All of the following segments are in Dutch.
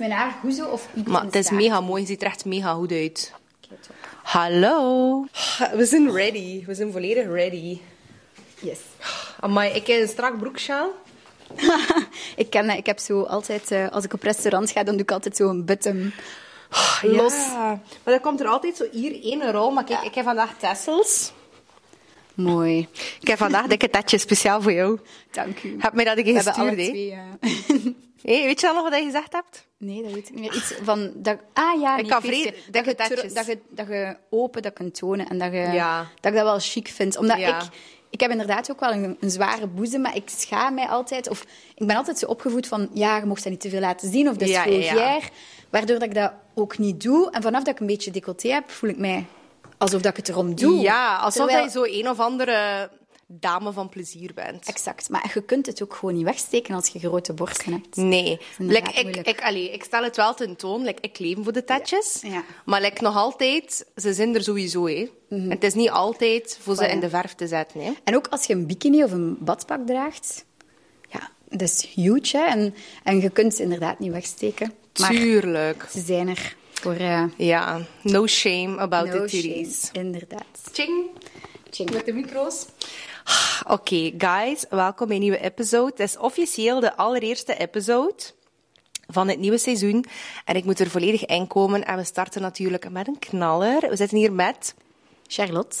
Mijn haar goed zo of iets Maar het is mega mooi, je ziet er echt mega goed uit. Kijk zo. Hallo. We zijn ready. We zijn volledig ready. Yes. Amai, ik heb een strak broeksjaal. ik, ken, dat. ik heb zo altijd, eh, als ik op restaurant ga, dan doe ik altijd zo een button los. Ja. Maar dan komt er altijd zo hier één rol. Maar kijk, ik heb vandaag tessels. Mooi. Ik heb vandaag dikke tatjes speciaal voor jou. Dank u. Heb mij dat ik gestuurd, hè? twee... eh, Hé, weet je al nog wat je gezegd hebt? Nee, dat weet ik niet meer. Iets van... Dat, ah ja, Ik kan dat je dat, je, dat, je, open dat kunt tonen en dat, je, Ja. dat ik dat wel chic vind. Omdat Ja. ik... Ik heb inderdaad ook wel een, een zware boezem, maar ik schaam mij altijd... Of ik ben altijd zo opgevoed van... Ja, je mocht dat niet te veel laten zien, of dat is Ja, ja, ja. vulgair. Waardoor dat ik dat ook niet doe. En vanaf dat ik een beetje decolleté heb, voel ik mij alsof dat ik het erom doe. Ja, alsof Terwijl- je zo een of andere dame van plezier bent. Exact. Maar je kunt het ook gewoon niet wegsteken als je grote borsten hebt. Nee. Like, ik, ik, allee, ik stel het wel ten toon. Like, ik leef voor de tatjes. Ja. Ja. Maar like, nog altijd, ze zijn er sowieso. Hè. Het is niet altijd voor ze Mhm. In de verf te zetten. Hè. En ook als je een bikini of een badpak draagt, ja, dat is huge. Hè? En, en je kunt ze inderdaad niet wegsteken. Maar Tuurlijk. ze zijn er voor uh, Ja, no shame about no the shame. titties. Inderdaad. Ching. Ching. Met de micro's. Oké, guys, welkom bij een nieuwe episode. Het is officieel de allereerste episode van het nieuwe seizoen. En ik moet er volledig in komen. En we starten natuurlijk met een knaller. We zitten hier met... Charlotte.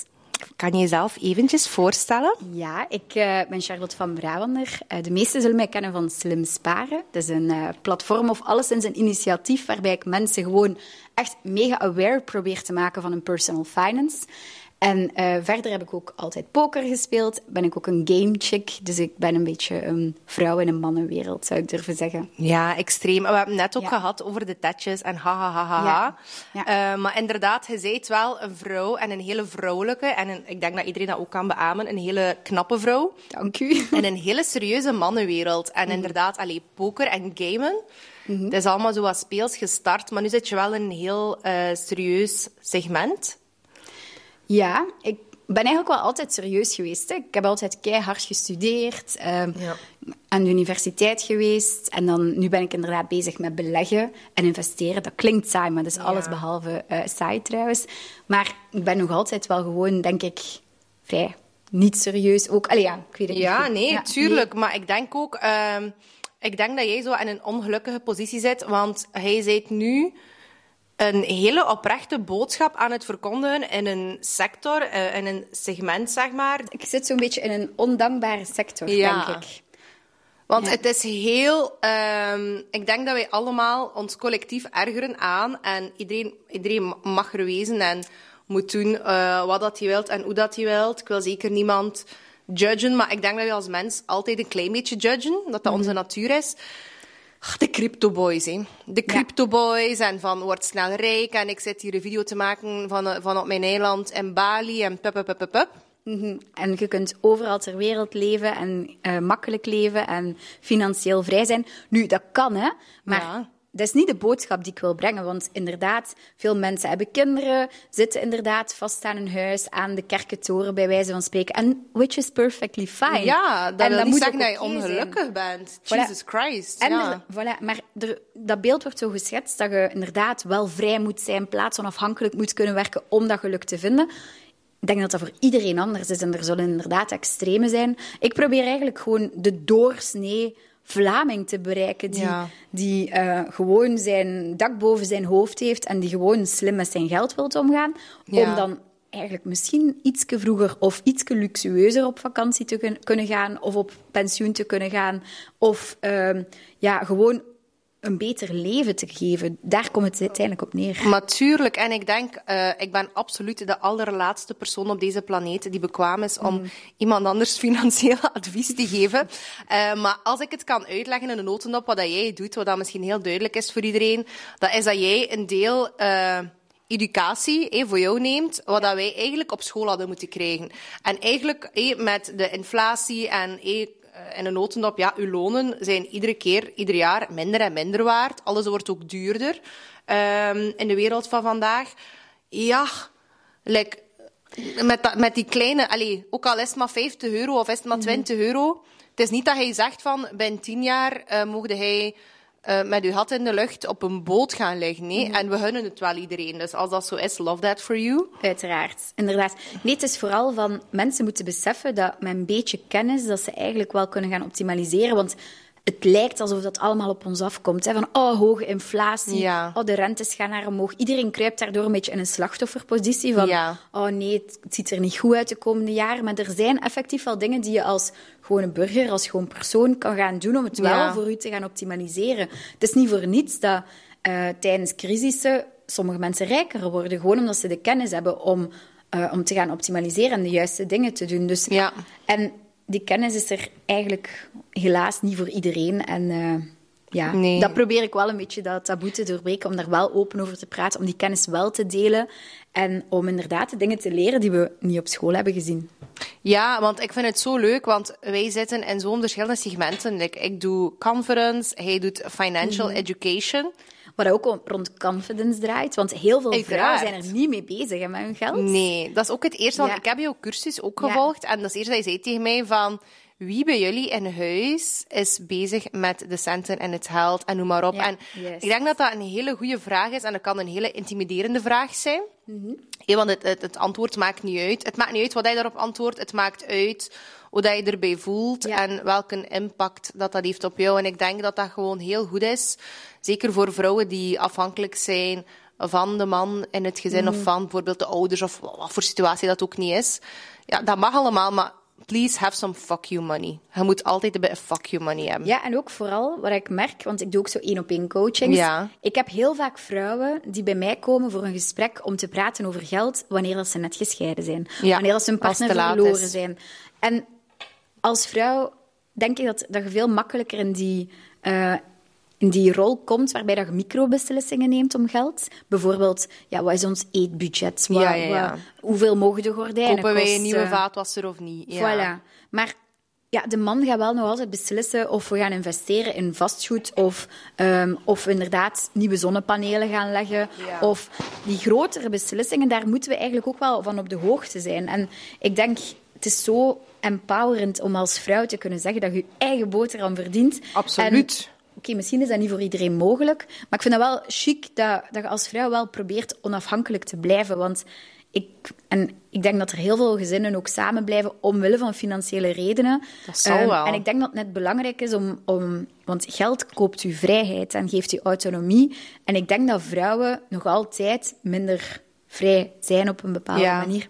Kan je jezelf eventjes voorstellen? Ja, ik eh, ben Charlotte van Brabander. Eh, de meesten zullen mij kennen van Slim Sparen. Dat is een eh, platform of alleszins een initiatief waarbij ik mensen gewoon echt mega aware probeer te maken van hun personal finance. En eh, verder heb ik ook altijd poker gespeeld. Ben ik ook een game chick. Dus ik ben een beetje een vrouw in een mannenwereld, zou ik durven zeggen. Ja, extreem. We hebben het net ook Ja. gehad over de tatjes en ha ha ha ha. Ja. Eh, maar inderdaad, je bent wel een vrouw en een hele vrouwelijke. En een- ik denk dat iedereen dat ook kan beamen. Een hele knappe vrouw. Dank u. In een hele serieuze mannenwereld. Mhm. En inderdaad, allee, poker en gamen. Het is allemaal zo wat speels gestart. Maar nu zit je wel in een heel eh, serieus segment. Ja, ik ben eigenlijk wel altijd serieus geweest. Hè. Ik heb altijd keihard gestudeerd, ehm, Ja. aan de universiteit geweest. En dan, nu ben ik inderdaad bezig met beleggen en investeren. Dat klinkt saai, maar dat is alles behalve eh, saai trouwens. Maar ik ben nog altijd wel gewoon, denk ik, vrij niet serieus. Ook, allee, ja, ik weet het Ja, niet. nee, Ja, tuurlijk. Maar ik denk ook... ehm, ik denk dat jij zo in een ongelukkige positie zit. Want hij zit nu een hele oprechte boodschap aan het verkondigen in een sector, eh, in een segment, zeg maar. Ik zit zo'n beetje in een ondankbare sector, Ja. denk ik. Want Ja. het is heel... ehm, ik denk dat wij allemaal ons collectief ergeren aan. En iedereen, iedereen mag er wezen en moet doen eh, wat dat hij wilt en hoe dat hij wilt. Ik wil zeker niemand judgen, maar ik denk dat we als mens altijd een klein beetje judgen. Dat dat onze natuur is. De crypto boys, hè. De crypto boys en van word snel rijk. En ik zit hier een video te maken van, eh, van op mijn eiland in Bali en pup, pup, pup, pup. Mhm. En je kunt overal ter wereld leven en eh, makkelijk leven en financieel vrij zijn. Nu, dat kan, hè. Maar Ja. Dat is niet de boodschap die ik wil brengen. Want inderdaad, veel mensen hebben kinderen, zitten inderdaad vast aan hun huis, aan de kerkentoren, bij wijze van spreken. En which is perfectly fine. Ja, dat En wil niet zeggen dat je zijn. ongelukkig bent. Voilà. Jesus Christ. En ja. er- voilà, maar er, dat beeld wordt zo geschetst dat je inderdaad wel vrij moet zijn, plaatsonafhankelijk moet kunnen werken om dat geluk te vinden. Ik denk dat dat voor iedereen anders is en er zullen inderdaad extreme zijn. Ik probeer eigenlijk gewoon de doorsnee Vlaming te bereiken die, Ja. die eh, gewoon zijn dak boven zijn hoofd heeft en die gewoon slim met zijn geld wilt omgaan. Ja. Om dan eigenlijk misschien iets vroeger of iets luxueuzer op vakantie te kun- kunnen gaan of op pensioen te kunnen gaan. Of ehm, ja, gewoon een beter leven te geven. Daar komt het uiteindelijk op neer. Maar tuurlijk, en ik denk, eh, ik ben absoluut de allerlaatste persoon op deze planeet die bekwaam is om iemand anders financieel advies te geven. Eh, maar als ik het kan uitleggen in een notendop wat dat jij doet, wat dat misschien heel duidelijk is voor iedereen, dat is dat jij een deel eh, educatie eh, voor jou neemt, wat dat wij eigenlijk op school hadden moeten krijgen. En eigenlijk eh, met de inflatie en eh, in een notendop, ja, uw lonen zijn iedere keer, ieder jaar minder en minder waard. Alles wordt ook duurder ehm, in de wereld van vandaag. Ja, like, met, dat, met die kleine, allee, ook al is het maar 50 euro of is het maar 20 euro. Het is niet dat hij zegt van, binnen 10 jaar uh, mocht hij uh, met uw hat in de lucht op een boot gaan liggen. Nee? Mm. En we gunnen het wel iedereen. Dus als dat zo is, love that for you. Uiteraard, inderdaad. Nee, het is vooral van mensen moeten beseffen dat met een beetje kennis dat ze eigenlijk wel kunnen gaan optimaliseren. Want het lijkt alsof dat allemaal op ons afkomt. Hè? Van, oh, hoge inflatie, oh, de rentes gaan naar omhoog. Iedereen kruipt daardoor een beetje in een slachtofferpositie van, oh nee, het, ziet er niet goed uit de komende jaren. Maar er zijn effectief wel dingen die je als gewone burger, als gewoon persoon kan gaan doen om het wel voor u te gaan optimaliseren. Het is niet voor niets dat uh, tijdens crisissen sommige mensen rijker worden, gewoon omdat ze de kennis hebben om, uh, om te gaan optimaliseren en de juiste dingen te doen. Dus, ja. En die kennis is er eigenlijk helaas niet voor iedereen. En uh, ja, nee. dat probeer ik wel een beetje dat taboe te doorbreken, om daar wel open over te praten, om die kennis wel te delen en om inderdaad de dingen te leren die we niet op school hebben gezien. Ja, want ik vind het zo leuk, want wij zitten in zo'n verschillende segmenten. ik doe conference, hij doet financial mhm. education. Wat ook rond confidence draait. Want heel veel vrouwen zijn er niet mee bezig met hun geld. Nee, dat is ook het eerste. Want ik heb jouw cursus ook gevolgd. En dat is het eerste dat je zei tegen mij van... Wie bij jullie in huis is bezig met de centen en het geld en noem maar op. en ik denk dat dat een hele goede vraag is en dat kan een hele intimiderende vraag zijn. Mm want het, het, het, antwoord maakt niet uit. Het maakt niet uit wat hij daarop antwoordt. Het maakt uit hoe dat je erbij voelt en welke impact dat, dat heeft op jou. En ik denk dat dat gewoon heel goed is. Zeker voor vrouwen die afhankelijk zijn van de man in het gezin of mhm. van bijvoorbeeld de ouders of wat voor situatie dat ook niet is. Ja, dat mag allemaal, maar please have some fuck you money. Je moet altijd een beetje fuck you money hebben. Ja, en ook vooral wat ik merk, want ik doe ook zo één op één coachings. Ja. Ik heb heel vaak vrouwen die bij mij komen voor een gesprek om te praten over geld wanneer dat ze net gescheiden zijn. Ja, wanneer dat ze hun partner verloren zijn. En als vrouw denk ik dat, dat je veel makkelijker in die, uh, in die rol komt waarbij dat je microbeslissingen neemt om geld. Bijvoorbeeld, ja, wat is ons eetbudget? Wat, ja, ja, wat, hoeveel mogen de gordijnen Kopen wij een nieuwe vaatwasser of niet? Voilà. Maar ja, de man gaat wel nog altijd beslissen of we gaan investeren in vastgoed of, um, of we inderdaad nieuwe zonnepanelen gaan leggen. Of die grotere beslissingen, daar moeten we eigenlijk ook wel van op de hoogte zijn. En ik denk, het is zo empowerend om als vrouw te kunnen zeggen dat je je eigen boterham verdient. Absoluut. Oké, misschien is dat niet voor iedereen mogelijk, maar ik vind het wel chic dat, dat je als vrouw wel probeert onafhankelijk te blijven. Want ik, en ik denk dat er heel veel gezinnen ook samen blijven omwille van financiële redenen. Dat zal um, wel. En ik denk dat het net belangrijk is om, om... Want geld koopt u vrijheid en geeft u autonomie. En ik denk dat vrouwen nog altijd minder vrij zijn op een bepaalde manier.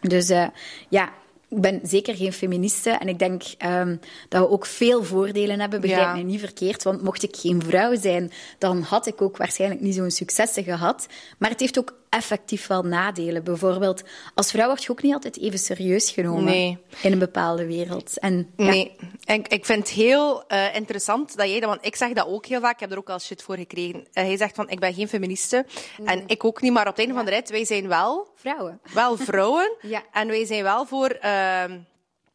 Dus uh, ja, ik ben zeker geen feministe en ik denk um, dat we ook veel voordelen hebben. Begrijp mij niet verkeerd, want mocht ik geen vrouw zijn, dan had ik ook waarschijnlijk niet zo'n successen gehad. Maar het heeft ook effectief wel nadelen. Bijvoorbeeld, als vrouw word je ook niet altijd even serieus genomen nee. in een bepaalde wereld. En, ja. Nee, en ik vind het heel uh, interessant dat jij dat, want ik zeg dat ook heel vaak, ik heb er ook al shit voor gekregen. Uh, hij zegt van, ik ben geen feministe en ik ook niet, maar op het einde van de rit, wij zijn wel... Vrouwen. Wel vrouwen. ja. En wij zijn wel voor... Uh,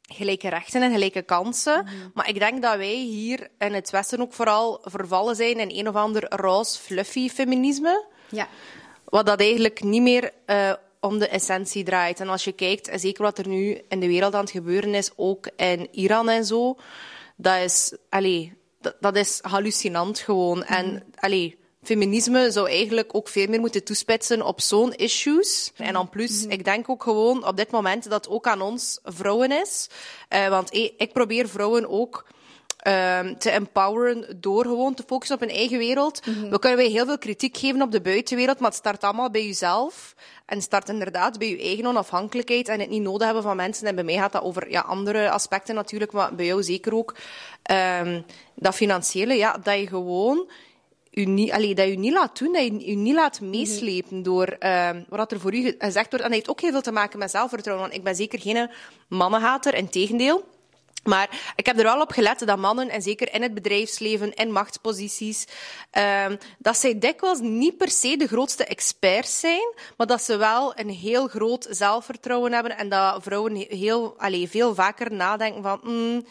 gelijke rechten en gelijke kansen. Mm -hmm. Maar ik denk dat wij hier in het Westen ook vooral vervallen zijn in een of ander roze, fluffy feminisme. Ja. Wat dat eigenlijk niet meer uh, om de essentie draait. En als je kijkt, zeker wat er nu in de wereld aan het gebeuren is, ook in Iran en zo, dat is, allee, dat, dat is hallucinant gewoon. Mm. En allee, feminisme zou eigenlijk ook veel meer moeten toespitsen op zo'n issues. En dan plus, ik denk ook gewoon op dit moment dat het ook aan ons vrouwen is. Uh, want hey, ik probeer vrouwen ook um, te empoweren door gewoon te focussen op hun eigen wereld. Mm -hmm. We kunnen wij heel veel kritiek geven op de buitenwereld, maar het start allemaal bij jezelf. En start inderdaad bij je eigen onafhankelijkheid en het niet nodig hebben van mensen. En bij mij gaat dat over ja, andere aspecten natuurlijk, maar bij jou zeker ook. Um, dat financiële, ja, dat je gewoon u niet, allee, dat je niet laat doen, dat je u niet laat meeslepen mm -hmm. door uh, wat er voor u gezegd wordt. En dat heeft ook heel veel te maken met zelfvertrouwen, want ik ben zeker geen mannenhater, in tegendeel. Maar ik heb er wel op gelet dat mannen, en zeker in het bedrijfsleven, in machtsposities, um, dat zij dikwijls niet per se de grootste experts zijn, maar dat ze wel een heel groot zelfvertrouwen hebben en dat vrouwen heel, allez, veel vaker nadenken van... Mm,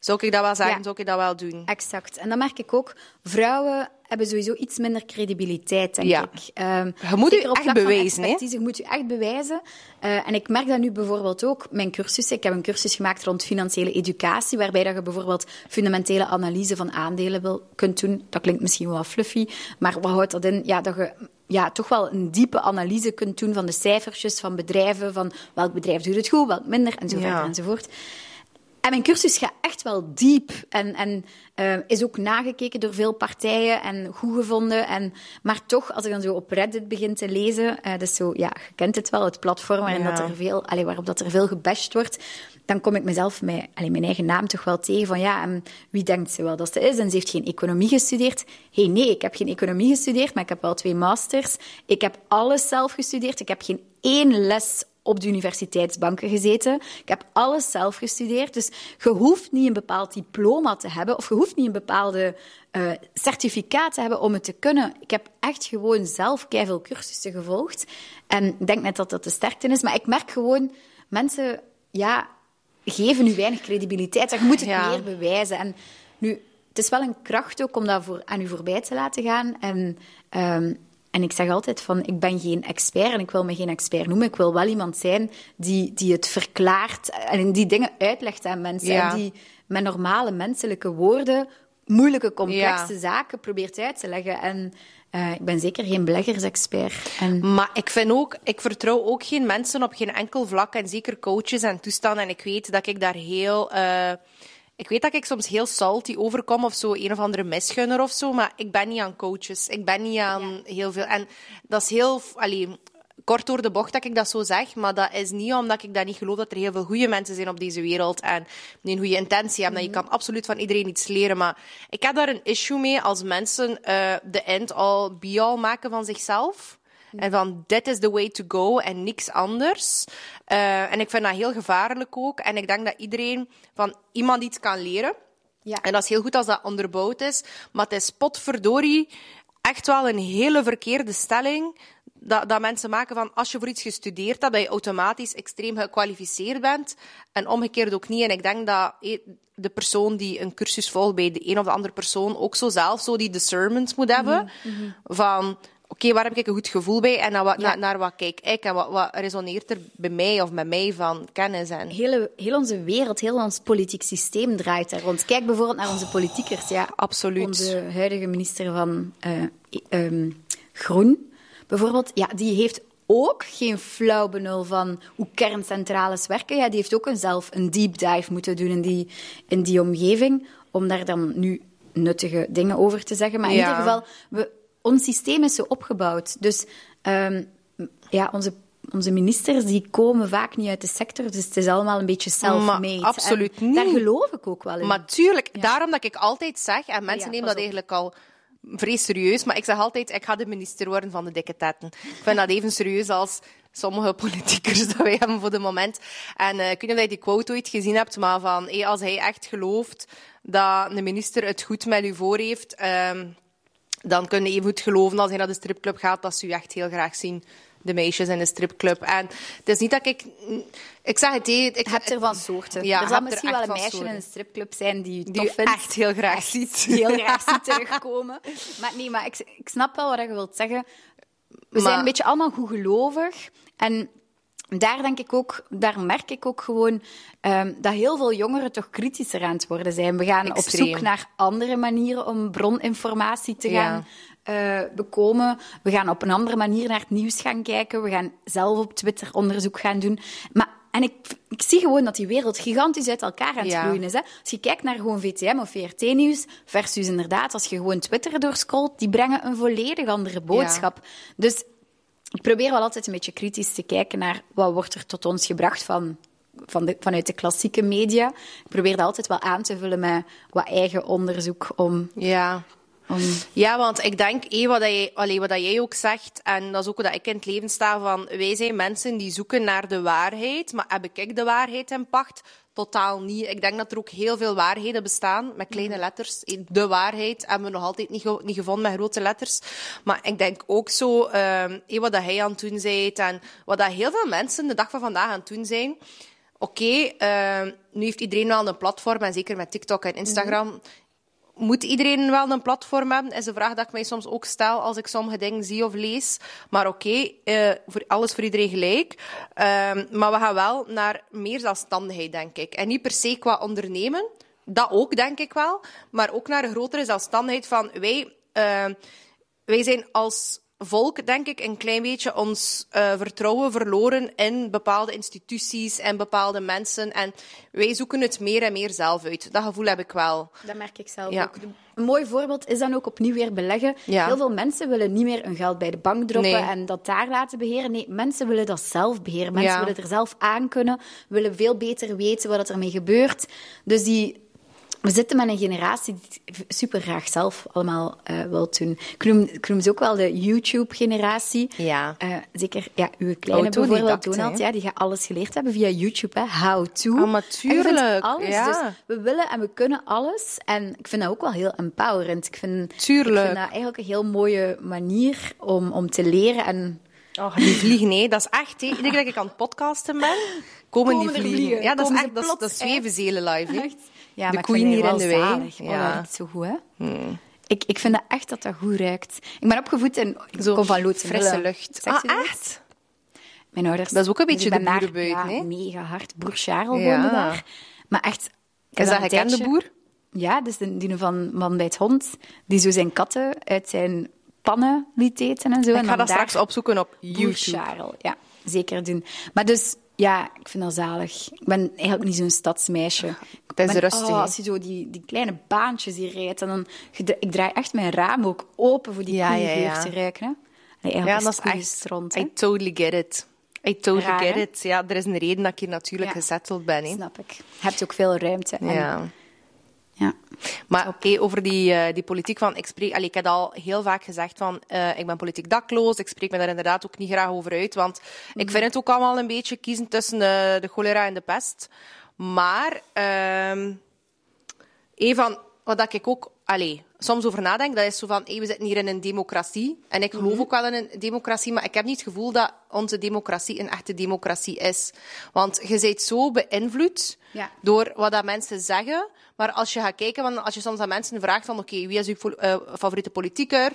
zou ik dat wel zeggen? Ja. Zou ik dat wel doen? Exact. En dat merk ik ook. Vrouwen hebben sowieso iets minder credibiliteit, denk Ja. ik. Ehm, Je moet je echt bewijzen, hè? Je moet je echt bewijzen. Eh, en ik merk dat nu bijvoorbeeld ook, mijn cursussen. Ik heb een cursus gemaakt rond financiële educatie, waarbij dat je bijvoorbeeld fundamentele analyse van aandelen wil, kunt doen. Dat klinkt misschien wel fluffy, maar wat houdt dat in? Ja, dat je ja, toch wel een diepe analyse kunt doen van de cijfertjes van bedrijven, van welk bedrijf doet het goed, welk minder, en zo verder Ja. enzovoort. En mijn cursus gaat echt wel diep en, en eh, is ook nagekeken door veel partijen en goed gevonden. En, maar toch, als ik dan zo op Reddit begin te lezen, dus zo, ja, je kent het wel, het platform waarin Ja. dat er veel, allee, waarop dat er veel gebashed wordt, dan kom ik mezelf, met, allee, mijn eigen naam toch wel tegen van ja, en wie denkt ze wel dat ze is? En ze heeft geen economie gestudeerd. Hé, hey, nee, ik heb geen economie gestudeerd, maar ik heb wel twee masters. Ik heb alles zelf gestudeerd. Ik heb geen één les op de universiteitsbanken gezeten. Ik heb alles zelf gestudeerd. Dus je hoeft niet een bepaald diploma te hebben of je hoeft niet een bepaalde eh, certificaat te hebben om het te kunnen. Ik heb echt gewoon zelf veel cursussen gevolgd. En ik denk net dat dat de sterkte is. Maar ik merk gewoon, mensen ja, geven nu weinig credibiliteit. Je moet het Ja. meer bewijzen. En nu, het is wel een kracht ook om dat voor, aan u voorbij te laten gaan. En, ehm, en ik zeg altijd van, ik ben geen expert en ik wil me geen expert noemen. Ik wil wel iemand zijn die, die het verklaart en die dingen uitlegt aan mensen. Ja. En die met normale menselijke woorden moeilijke, complexe Ja. zaken probeert uit te leggen. En eh, ik ben zeker geen beleggersexpert. En Maar ik vind ook, ik vertrouw ook geen mensen op geen enkel vlak en zeker coaches en toestanden. En ik weet dat ik daar heel, eh, ik weet dat ik soms heel salty overkom of zo, een of andere misgunner of zo, maar ik ben niet aan coaches. Ik ben niet aan heel veel. En dat is heel, allee, kort door de bocht dat ik dat zo zeg, maar dat is niet omdat ik dat niet geloof dat er heel veel goede mensen zijn op deze wereld en die een goede intentie hebben. Dat Je kan absoluut van iedereen iets leren, maar ik heb daar een issue mee als mensen eh, de end-all, be-all maken van zichzelf. En van, dit is the way to go en niks anders. Eh, en ik vind dat heel gevaarlijk ook. En ik denk dat iedereen van iemand iets kan leren. Ja. En dat is heel goed als dat onderbouwd is. Maar het is potverdorie echt wel een hele verkeerde stelling. Dat, dat mensen maken van als je voor iets gestudeerd hebt, dat je automatisch extreem gekwalificeerd bent. En omgekeerd ook niet. En ik denk dat eh, de persoon die een cursus volgt bij de een of de andere persoon ook zo zelf zo die discernment moet hebben. Van oké, waar heb ik een goed gevoel bij en naar wat, naar, naar wat kijk ik en wat, wat resoneert er bij mij of met mij van kennis en... hele, heel onze wereld, heel ons politiek systeem draait daar rond. Kijk bijvoorbeeld naar onze politiekers. Ja, Absoluut. Onze huidige minister van eh, ehm, Groen, bijvoorbeeld, ja, die heeft ook geen flauw benul van hoe kerncentrales werken. Ja, die heeft ook een zelf een deep dive moeten doen in die, in die omgeving, om daar dan nu nuttige dingen over te zeggen. Maar in Ja. ieder geval, we, ons systeem is zo opgebouwd. Dus ehm, ja, onze, onze ministers die komen vaak niet uit de sector, dus het is allemaal een beetje self-made. Absoluut En niet. Daar geloof ik ook wel in. Maar tuurlijk, daarom dat ik altijd zeg, en mensen Ja, nemen dat op. eigenlijk al vrees serieus, maar ik zeg altijd, ik ga de minister worden van de dikke tetten. Ik vind dat even serieus als sommige politiekers dat wij hebben voor de moment. En eh ik weet niet of je die quote ooit gezien hebt, maar van, hé, als hij echt gelooft dat de minister het goed met u voor heeft, ehm, dan kun je even goed geloven als hij naar de stripclub gaat, dat ze u echt heel graag zien. De meisjes in de stripclub. En het is niet dat ik... Ik zeg het, ik Je hebt er van soorten. Ja, er je zal er misschien wel een meisje in een stripclub zijn die je Die tof vindt. echt heel graag ziet. Heel graag ziet terugkomen. Maar nee, maar ik, ik snap wel wat je wilt zeggen. We Maar- zijn een beetje allemaal goedgelovig. En daar denk ik ook, daar merk ik ook gewoon ehm, dat heel veel jongeren toch kritischer aan het worden zijn. We gaan op zoek naar andere manieren om broninformatie te Ja. gaan eh, bekomen. We gaan op een andere manier naar het nieuws gaan kijken. We gaan zelf op Twitter onderzoek gaan doen. Maar, en ik, ik zie gewoon dat die wereld gigantisch uit elkaar aan het Ja. groeien is. Hè. Als je kijkt naar gewoon VTM of VRT-nieuws versus inderdaad, als je gewoon Twitter doorscrollt, die brengen een volledig andere boodschap. Dus ik probeer wel altijd een beetje kritisch te kijken naar wat wordt er tot ons gebracht van, van de, vanuit de klassieke media. Ik probeer dat altijd wel aan te vullen met wat eigen onderzoek om... Ja. om Ja, want ik denk, eh, wat, jij, allee, wat dat jij ook zegt, en dat is ook wat ik in het leven sta, van wij zijn mensen die zoeken naar de waarheid, maar heb ik de waarheid in pacht? Totaal niet. Ik denk dat er ook heel veel waarheden bestaan, met kleine letters. Eh, De waarheid hebben we nog altijd niet, ge- niet gevonden met grote letters. Maar ik denk ook zo, ehm, eh, wat dat hij aan het doen bent, en wat dat heel veel mensen de dag van vandaag aan het doen zijn. Oké, ehm, nu heeft iedereen wel een platform, en zeker met TikTok en Instagram moet iedereen wel een platform hebben? Is een vraag dat ik mij soms ook stel als ik sommige dingen zie of lees. Maar oké, eh, voor alles voor iedereen gelijk. Ehm, maar we gaan wel naar meer zelfstandigheid, denk ik. En niet per se qua ondernemen. Dat ook, denk ik wel. Maar ook naar een grotere zelfstandigheid van wij... eh, wij zijn als volk, denk ik, een klein beetje ons eh, vertrouwen verloren in bepaalde instituties en bepaalde mensen. En wij zoeken het meer en meer zelf uit. Dat gevoel heb ik wel. Dat merk ik zelf Ja. ook. Een mooi voorbeeld is dan ook opnieuw weer beleggen. Ja. Heel veel mensen willen niet meer hun geld bij de bank droppen Nee. en dat daar laten beheren. Nee, mensen willen dat zelf beheren. Mensen Ja. willen er zelf aan kunnen, willen veel beter weten wat er ermee gebeurt. Dus die... We zitten met een generatie die super graag zelf allemaal eh, wil doen. Ik noem, ik noem ze ook wel de YouTube-generatie. Ja. Eh, zeker, ja, uw kleine Autodidact, bijvoorbeeld, Donald, ja, die gaat alles geleerd hebben via YouTube. Hè. How to. Ah, maar En je vindt tuurlijk, alles. ja. Dus we willen en we kunnen alles. En ik vind dat ook wel heel empowerend. Ik vind, Tuurlijk. Ik vind dat eigenlijk een heel mooie manier om, om te leren. En Oh, die vliegen, nee, dat is echt. Iedere keer dat ik aan het podcasten ben, komen, Komen die vliegen. vliegen. Ja, dat is Komen echt. Dat, dat is zweven zelen live. Hè. echt, ja, De vind hier in de wei. Oh, Ja. dat ruikt zo goed, hè? Ik, ik vind dat echt dat dat goed ruikt. Ik ben opgevoed in... Zo kom van frisse lucht. Ah, echt? Mijn ouders. Dat is ook een beetje de boerenbuit, ja, mega hard. Broer Charles Ja. woonde daar. Maar echt... Is dat een gekende boer? Ja, dus de, die van Man bij het Hond, die zo zijn katten uit zijn pannen liet eten en zo. Ik en ga dat straks opzoeken op Boer YouTube. Charles, ja, zeker doen. Maar dus, ja, ik vind dat zalig. Ik ben eigenlijk niet zo'n stadsmeisje. Ik Het is ben- rustig, oh, als je zo die, die kleine baantjes hier rijdt, en dan, ik draai echt mijn raam ook open voor die Ja, ja, ja. te ruiken. Hè. Eigenlijk Ja, is dat is echt. stront. I totally get it. I totally Raar, get it. Ja, er is een reden dat ik hier natuurlijk Ja. gezetteld ben. Hè. Snap ik. Je hebt ook veel ruimte. En, Ja. Ja. Maar hey, over die, eh, die politiek van, ik spreek, allee, ik heb al heel vaak gezegd van, eh, ik ben politiek dakloos. Ik spreek me daar inderdaad ook niet graag over uit, want ik vind het ook allemaal een beetje kiezen tussen de, de cholera en de pest. Maar, ehm een van wat ik ook, allee, soms over nadenk, dat is zo van, hey, we zitten hier in een democratie. En ik geloof ook wel in een democratie, maar ik heb niet het gevoel dat onze democratie een echte democratie is. Want je bent zo beïnvloed Ja. door wat dat mensen zeggen. Maar als je gaat kijken, want als je soms aan mensen vraagt van oké, wie is uw eh, favoriete politicus?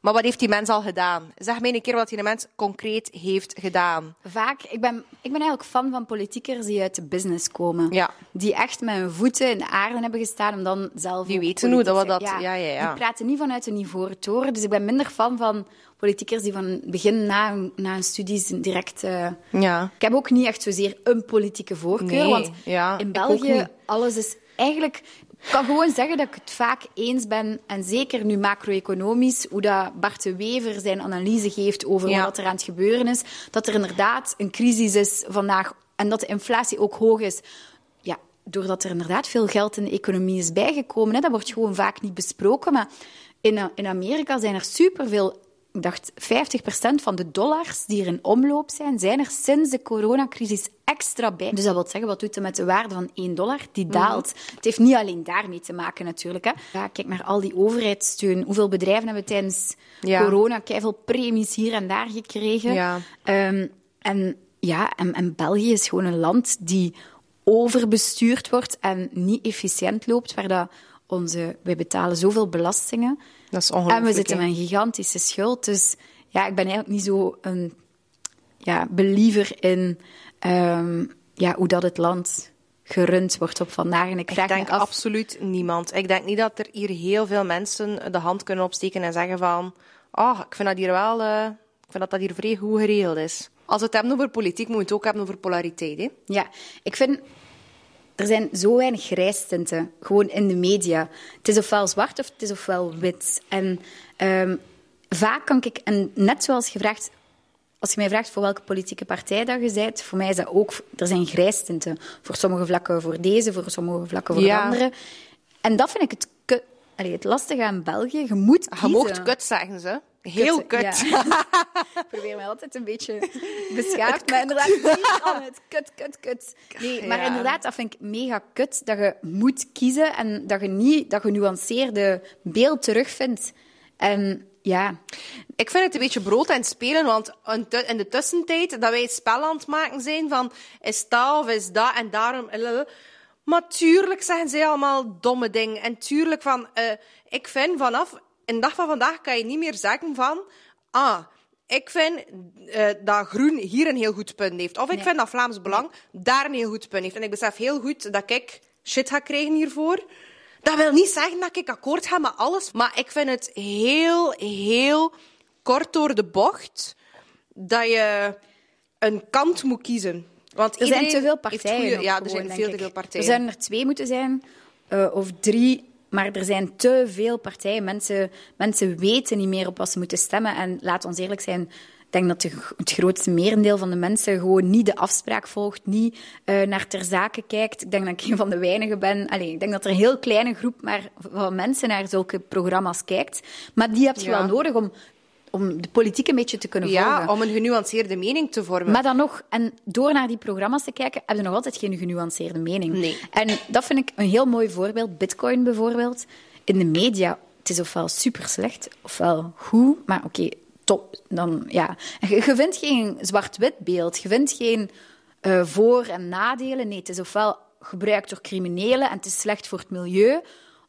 Maar wat heeft die mens al gedaan? Zeg mij een keer wat die mens concreet heeft gedaan. Vaak, ik ben, ik ben eigenlijk fan van politiekers die uit de business komen. Ja. Die echt met hun voeten in de aarde hebben gestaan om dan zelf Die weten hoe dat we dat- ja, ja, ja. Die praten niet vanuit een ivoren toren. Dus ik ben minder fan van politiekers die van begin na, na hun studies direct... eh, Ja. Ik heb ook niet echt zozeer een politieke voorkeur. Nee, want in België, alles is eigenlijk... Ik kan gewoon zeggen dat ik het vaak eens ben, en zeker nu macro-economisch, hoe dat Bart de Wever zijn analyse geeft over Ja. wat er aan het gebeuren is, dat er inderdaad een crisis is vandaag en dat de inflatie ook hoog is. Ja, doordat er inderdaad veel geld in de economie is bijgekomen. Hè, dat wordt gewoon vaak niet besproken. Maar in, in Amerika zijn er superveel ik dacht 50% van de dollars die er in omloop zijn, zijn er sinds de coronacrisis extra bij. Dus dat wil zeggen, wat doet het met de waarde van 1 dollar? Die Mhm. daalt. Het heeft niet alleen daarmee te maken natuurlijk. Hè. Ja, kijk naar al die overheidssteun. Hoeveel bedrijven hebben tijdens Ja. corona keiveel premies hier en daar gekregen? Ja. Ehm, en ja, en, en België is gewoon een land die overbestuurd wordt en niet efficiënt loopt, waar dat onze, wij betalen zoveel belastingen. Dat is En we zitten met een gigantische schuld. Dus ja, ik ben eigenlijk niet zo een ja, believer in ehm, ja, hoe dat het land gerund wordt op vandaag. En ik vraag Ik denk me af... absoluut niemand. Ik denk niet dat er hier heel veel mensen de hand kunnen opsteken en zeggen van oh, ik vind dat hier wel... eh, ik vind dat dat hier vrij goed geregeld is. Als we het hebben over politiek, moeten we het ook hebben over polariteit. Hè? Ja, ik vind... Er zijn zo weinig grijstinten, gewoon in de media. Het is ofwel zwart of het is ofwel wit. En ehm, vaak kan ik... En net zoals je vraagt... Als je mij vraagt voor welke politieke partij dat je bent, voor mij is dat ook... Er zijn grijstinten. Voor sommige vlakken voor deze, voor sommige vlakken voor Ja. de andere. En dat vind ik het, Allee, het lastige aan België. Je moet Je mocht kut zeggen ze. Heel kut. Ja. ik probeer mij altijd een beetje beschaafd, maar inderdaad niet aan het kut, kut, kut. Nee, maar Ja. inderdaad, dat vind ik mega kut, dat je moet kiezen en dat je niet dat genuanceerde beeld terugvindt. En ja, Ik vind het een beetje brood het spelen, want in de tussentijd dat wij het spel aan het maken zijn van is dat of is dat en daarom... Maar tuurlijk zeggen zij allemaal domme dingen. En tuurlijk van, uh, ik vind vanaf een dag van vandaag kan je niet meer zeggen van, ah, ik vind uh, dat Groen hier een heel goed punt heeft. Of ik vind dat Vlaams Belang daar een heel goed punt heeft. En ik besef heel goed dat ik shit ga krijgen hiervoor. Dat wil niet zeggen dat ik akkoord ga met alles. Maar ik vind het heel, heel kort door de bocht dat je een kant moet kiezen. Want er zijn te veel partijen. ja, er zijn veel te veel partijen. Er zijn er twee moeten zijn, uh, of drie. Maar er zijn te veel partijen. Mensen, mensen weten niet meer op wat ze moeten stemmen. En laat ons eerlijk zijn, ik denk dat de, het grootste merendeel van de mensen gewoon niet de afspraak volgt, niet uh, naar ter zake kijkt. Ik denk dat ik een van de weinigen ben. Allee, ik denk dat er een heel kleine groep maar, van mensen naar zulke programma's kijkt. Maar die heb je ja. wel nodig om om de politiek een beetje te kunnen ja, volgen. Ja, om een genuanceerde mening te vormen. Maar dan nog, en door naar die programma's te kijken, heb je nog altijd geen genuanceerde mening. Nee. En dat vind ik een heel mooi voorbeeld. Bitcoin bijvoorbeeld. In de media, het is ofwel super slecht, ofwel goed, maar oké, okay, top. Dan, ja. je, je vindt geen zwart-wit beeld, je vindt geen uh, voor- en nadelen. Nee, het is ofwel gebruikt door criminelen en het is slecht voor het milieu,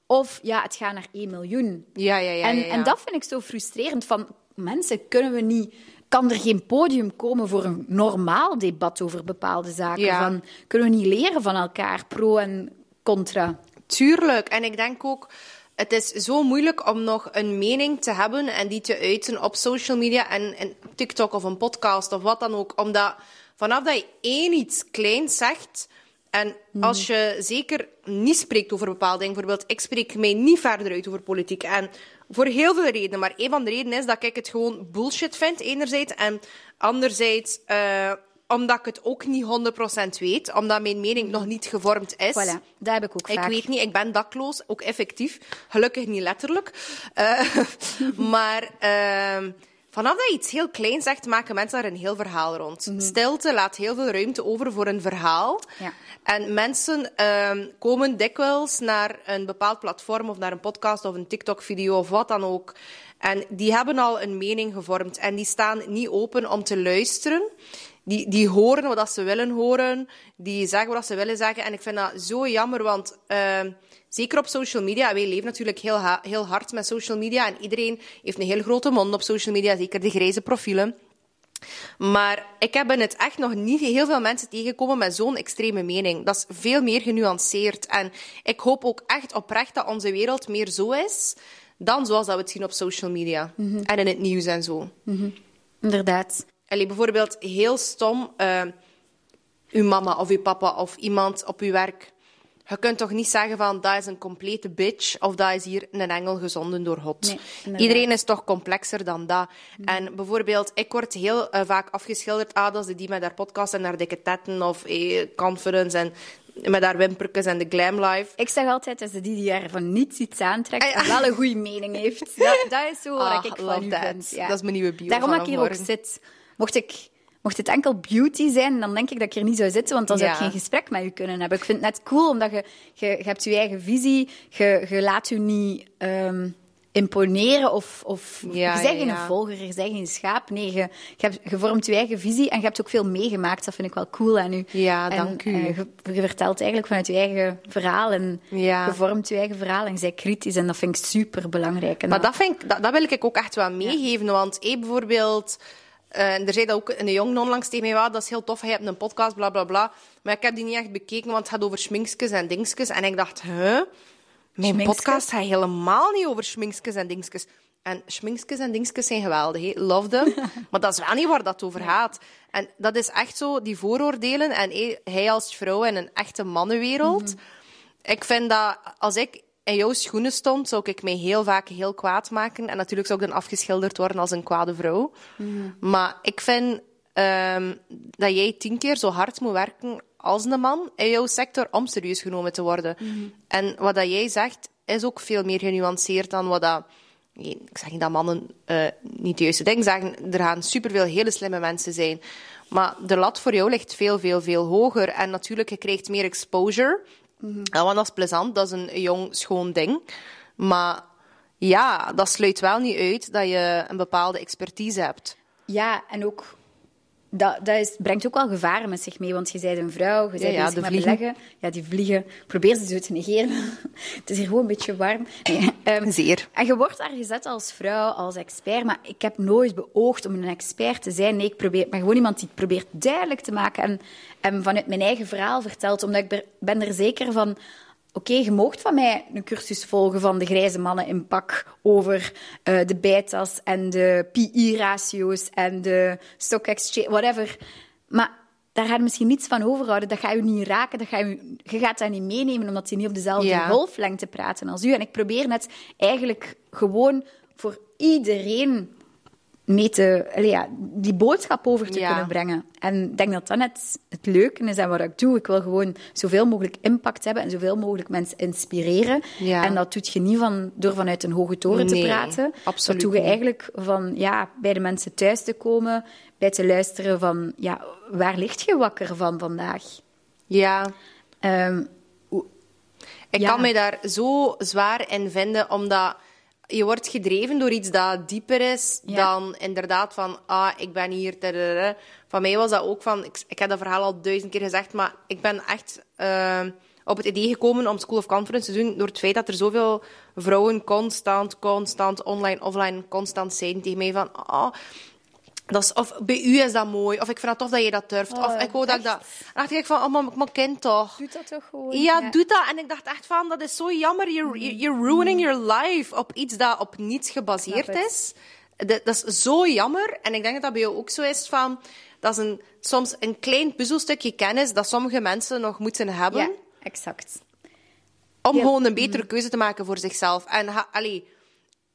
of ja, het gaat naar 1 miljoen. Ja, ja, ja. En, ja, ja. en dat vind ik zo frustrerend. Van, mensen, kunnen we niet... Kan er geen podium komen voor een normaal debat over bepaalde zaken? Ja. Van, kunnen we niet leren van elkaar, pro en contra? Tuurlijk. En ik denk ook... Het is zo moeilijk om nog een mening te hebben en die te uiten op social media en, en TikTok of een podcast of wat dan ook. Omdat vanaf dat je één iets kleins zegt, en als je zeker niet spreekt over bepaalde dingen, bijvoorbeeld, ik spreek mij niet verder uit over politiek. En voor heel veel redenen. Maar een van de redenen is dat ik het gewoon bullshit vind, enerzijds. En anderzijds, uh, omdat ik het ook niet 100% weet. Omdat mijn mening nog niet gevormd is. Voilà, dat heb ik ook Ik vaak. weet niet, ik ben dakloos, ook effectief. Gelukkig niet letterlijk. Uh, maar... Uh, Vanaf dat je iets heel klein zegt, maken mensen daar een heel verhaal rond. Mm -hmm. Stilte laat heel veel ruimte over voor een verhaal. Ja. En mensen uh, komen dikwijls naar een bepaald platform of naar een podcast of een TikTok-video of wat dan ook. En die hebben al een mening gevormd en die staan niet open om te luisteren. Die, die horen wat ze willen horen, die zeggen wat ze willen zeggen. En ik vind dat zo jammer, want uh, zeker op social media, wij leven natuurlijk heel, heel hard met social media en iedereen heeft een heel grote mond op social media, zeker de grijze profielen. Maar ik heb in het echt nog niet heel veel mensen tegengekomen met zo'n extreme mening. Dat is veel meer genuanceerd. En ik hoop ook echt oprecht dat onze wereld meer zo is dan zoals dat we het zien op social media. Mhm. Mm -hmm. En in het nieuws en zo. Mm -hmm. Inderdaad. Allee, bijvoorbeeld heel stom, uh, uw mama of uw papa of iemand op uw werk. Je kunt toch niet zeggen van dat is een complete bitch of dat is hier een engel gezonden door God. Nee, Iedereen is toch complexer dan dat. Mm. En bijvoorbeeld, ik word heel uh, vaak afgeschilderd, ah, dat is die met haar podcast en haar dikke tetten of eh, conference en met haar wimpertjes en de glam life. Ik zeg altijd, dat ze die die er van niets iets aantrekt, en wel een goede mening heeft. Dat, dat is zo ah, wat ik van u vind. Ja. Dat is mijn nieuwe bio Daarom dat ik hier ook zit. Mocht ik... Mocht het enkel beauty zijn, dan denk ik dat ik hier niet zou zitten, want dan zou ik Ja. geen gesprek met u kunnen hebben. Ik vind het net cool, omdat je, je, je hebt je eigen visie, je, je laat je niet ehm, imponeren of, of Ja, je bent geen volger, je bent geen schaap. Nee, je, je, hebt, je vormt je eigen visie en je hebt ook veel meegemaakt. Dat vind ik wel cool aan u. Ja, En, dank u. eh, je, je vertelt eigenlijk vanuit je eigen verhaal en je vormt je eigen verhaal en je bent kritisch en dat vind ik super belangrijk. Maar dat, vind ik, dat, dat wil ik ook echt wel meegeven. Want hey, bijvoorbeeld, eh, en er zei dat ook een jong onlangs tegen mij, "Wauw, dat is heel tof, je hebt een podcast, bla bla bla. Maar ik heb die niet echt bekeken, want het gaat over schminkjes en dingetjes. En ik dacht, huh? Mijn Schminkskes? podcast gaat helemaal niet over schminkjes en dingetjes. En schminkjes en dingetjes zijn geweldig, hè. love them. maar dat is wel niet waar dat over gaat. En dat is echt zo, die vooroordelen. En hij als vrouw in een echte mannenwereld. Ik vind dat als ik in jouw schoenen stond, zou ik mij heel vaak heel kwaad maken. En natuurlijk zou ik dan afgeschilderd worden als een kwade vrouw. Maar ik vind ehm, dat jij tien keer zo hard moet werken als een man in jouw sector om serieus genomen te worden. En wat dat jij zegt, is ook veel meer genuanceerd dan wat dat... Nee, Ik zeg niet dat mannen eh, niet de juiste dingen zeggen. Er gaan superveel hele slimme mensen zijn. Maar de lat voor jou ligt veel, veel, veel hoger. En natuurlijk, je krijgt meer exposure. Ja, want dat is plezant. Dat is een jong, schoon ding. Maar ja, dat sluit wel niet uit dat je een bepaalde expertise hebt. Ja, en ook dat, dat is, brengt ook wel gevaren met zich mee, want je bent een vrouw, je bent Ja, ja, met beleggen. Ja, die vliegen. Probeer ze zo te negeren. het is hier gewoon een beetje warm. Nee, ehm, Zeer. en je wordt daar gezet als vrouw, als expert, maar ik heb nooit beoogd om een expert te zijn. Nee, ik probeer, maar gewoon iemand die het probeert duidelijk te maken en, en vanuit mijn eigen verhaal vertelt, omdat ik ben er zeker van... Oké, je moogt van mij een cursus volgen van de grijze mannen in pak over eh, de beta's en de PI-ratio's en de stock exchange, whatever. Maar daar ga je misschien niets van overhouden. Dat gaat je niet raken. Dat ga je, je gaat dat niet meenemen, omdat je niet op dezelfde Ja. golflengte praten als u. En ik probeer net eigenlijk gewoon voor iedereen mee te, allee, ja, die boodschap over te Ja. kunnen brengen. En ik denk dat dat net het leuke is en wat ik doe. Ik wil gewoon zoveel mogelijk impact hebben en zoveel mogelijk mensen inspireren. Ja. En dat doe je niet van, door vanuit een hoge toren te praten. absoluut dat doe je eigenlijk van ja, bij de mensen thuis te komen, bij te luisteren van ja, waar ligt je wakker van vandaag? Ja. Ehm, Ik Ja. kan mij daar zo zwaar in vinden, omdat je wordt gedreven door iets dat dieper is Ja. dan inderdaad van, ah, ik ben hier. Van mij was dat ook van, ik, ik heb dat verhaal al duizend keer gezegd, maar ik ben echt eh, op het idee gekomen om School of Conference te doen door het feit dat er zoveel vrouwen constant, constant, online, offline, constant zeiden tegen mij van, ah, dat is, of bij u is dat mooi, of ik vind het tof dat je dat durft, Oh, of ik wou dat ik dat... Dan dacht ik van, oh, maar mijn kind toch. doe dat toch gewoon? Ja, doe dat. En ik dacht echt van, dat is zo jammer. You're, you're ruining your life op iets dat op niets gebaseerd is. Dat, dat is zo jammer. En ik denk dat dat bij jou ook zo is van... Dat is een, soms een klein puzzelstukje kennis dat sommige mensen nog moeten hebben Ja, exact. om Ja. gewoon een betere keuze te maken voor zichzelf. En allee,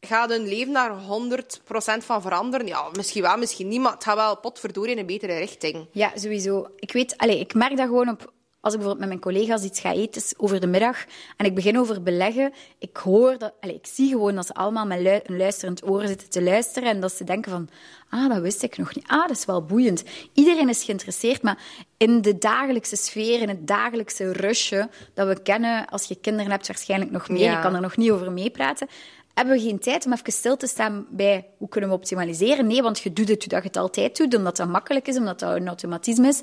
gaat hun leven daar 100% van veranderen? Ja, misschien wel, misschien niet, maar het gaat wel potverdorie in een betere richting. Ja, sowieso. Ik weet, allez, ik merk dat gewoon op. Als ik bijvoorbeeld met mijn collega's iets ga eten over de middag en ik begin over beleggen, ik hoor dat, allez, ik zie gewoon dat ze allemaal met lu- een luisterend oor zitten te luisteren en dat ze denken van, ah, dat wist ik nog niet. Ah, dat is wel boeiend. Iedereen is geïnteresseerd, maar in de dagelijkse sfeer, in het dagelijkse rushe dat we kennen, als je kinderen hebt waarschijnlijk nog meer, Ja. ik kan er nog niet over meepraten, hebben we geen tijd om even stil te staan bij hoe kunnen we optimaliseren. Nee, want je doet het dat je het altijd doet, omdat dat makkelijk is, omdat dat een automatisme is.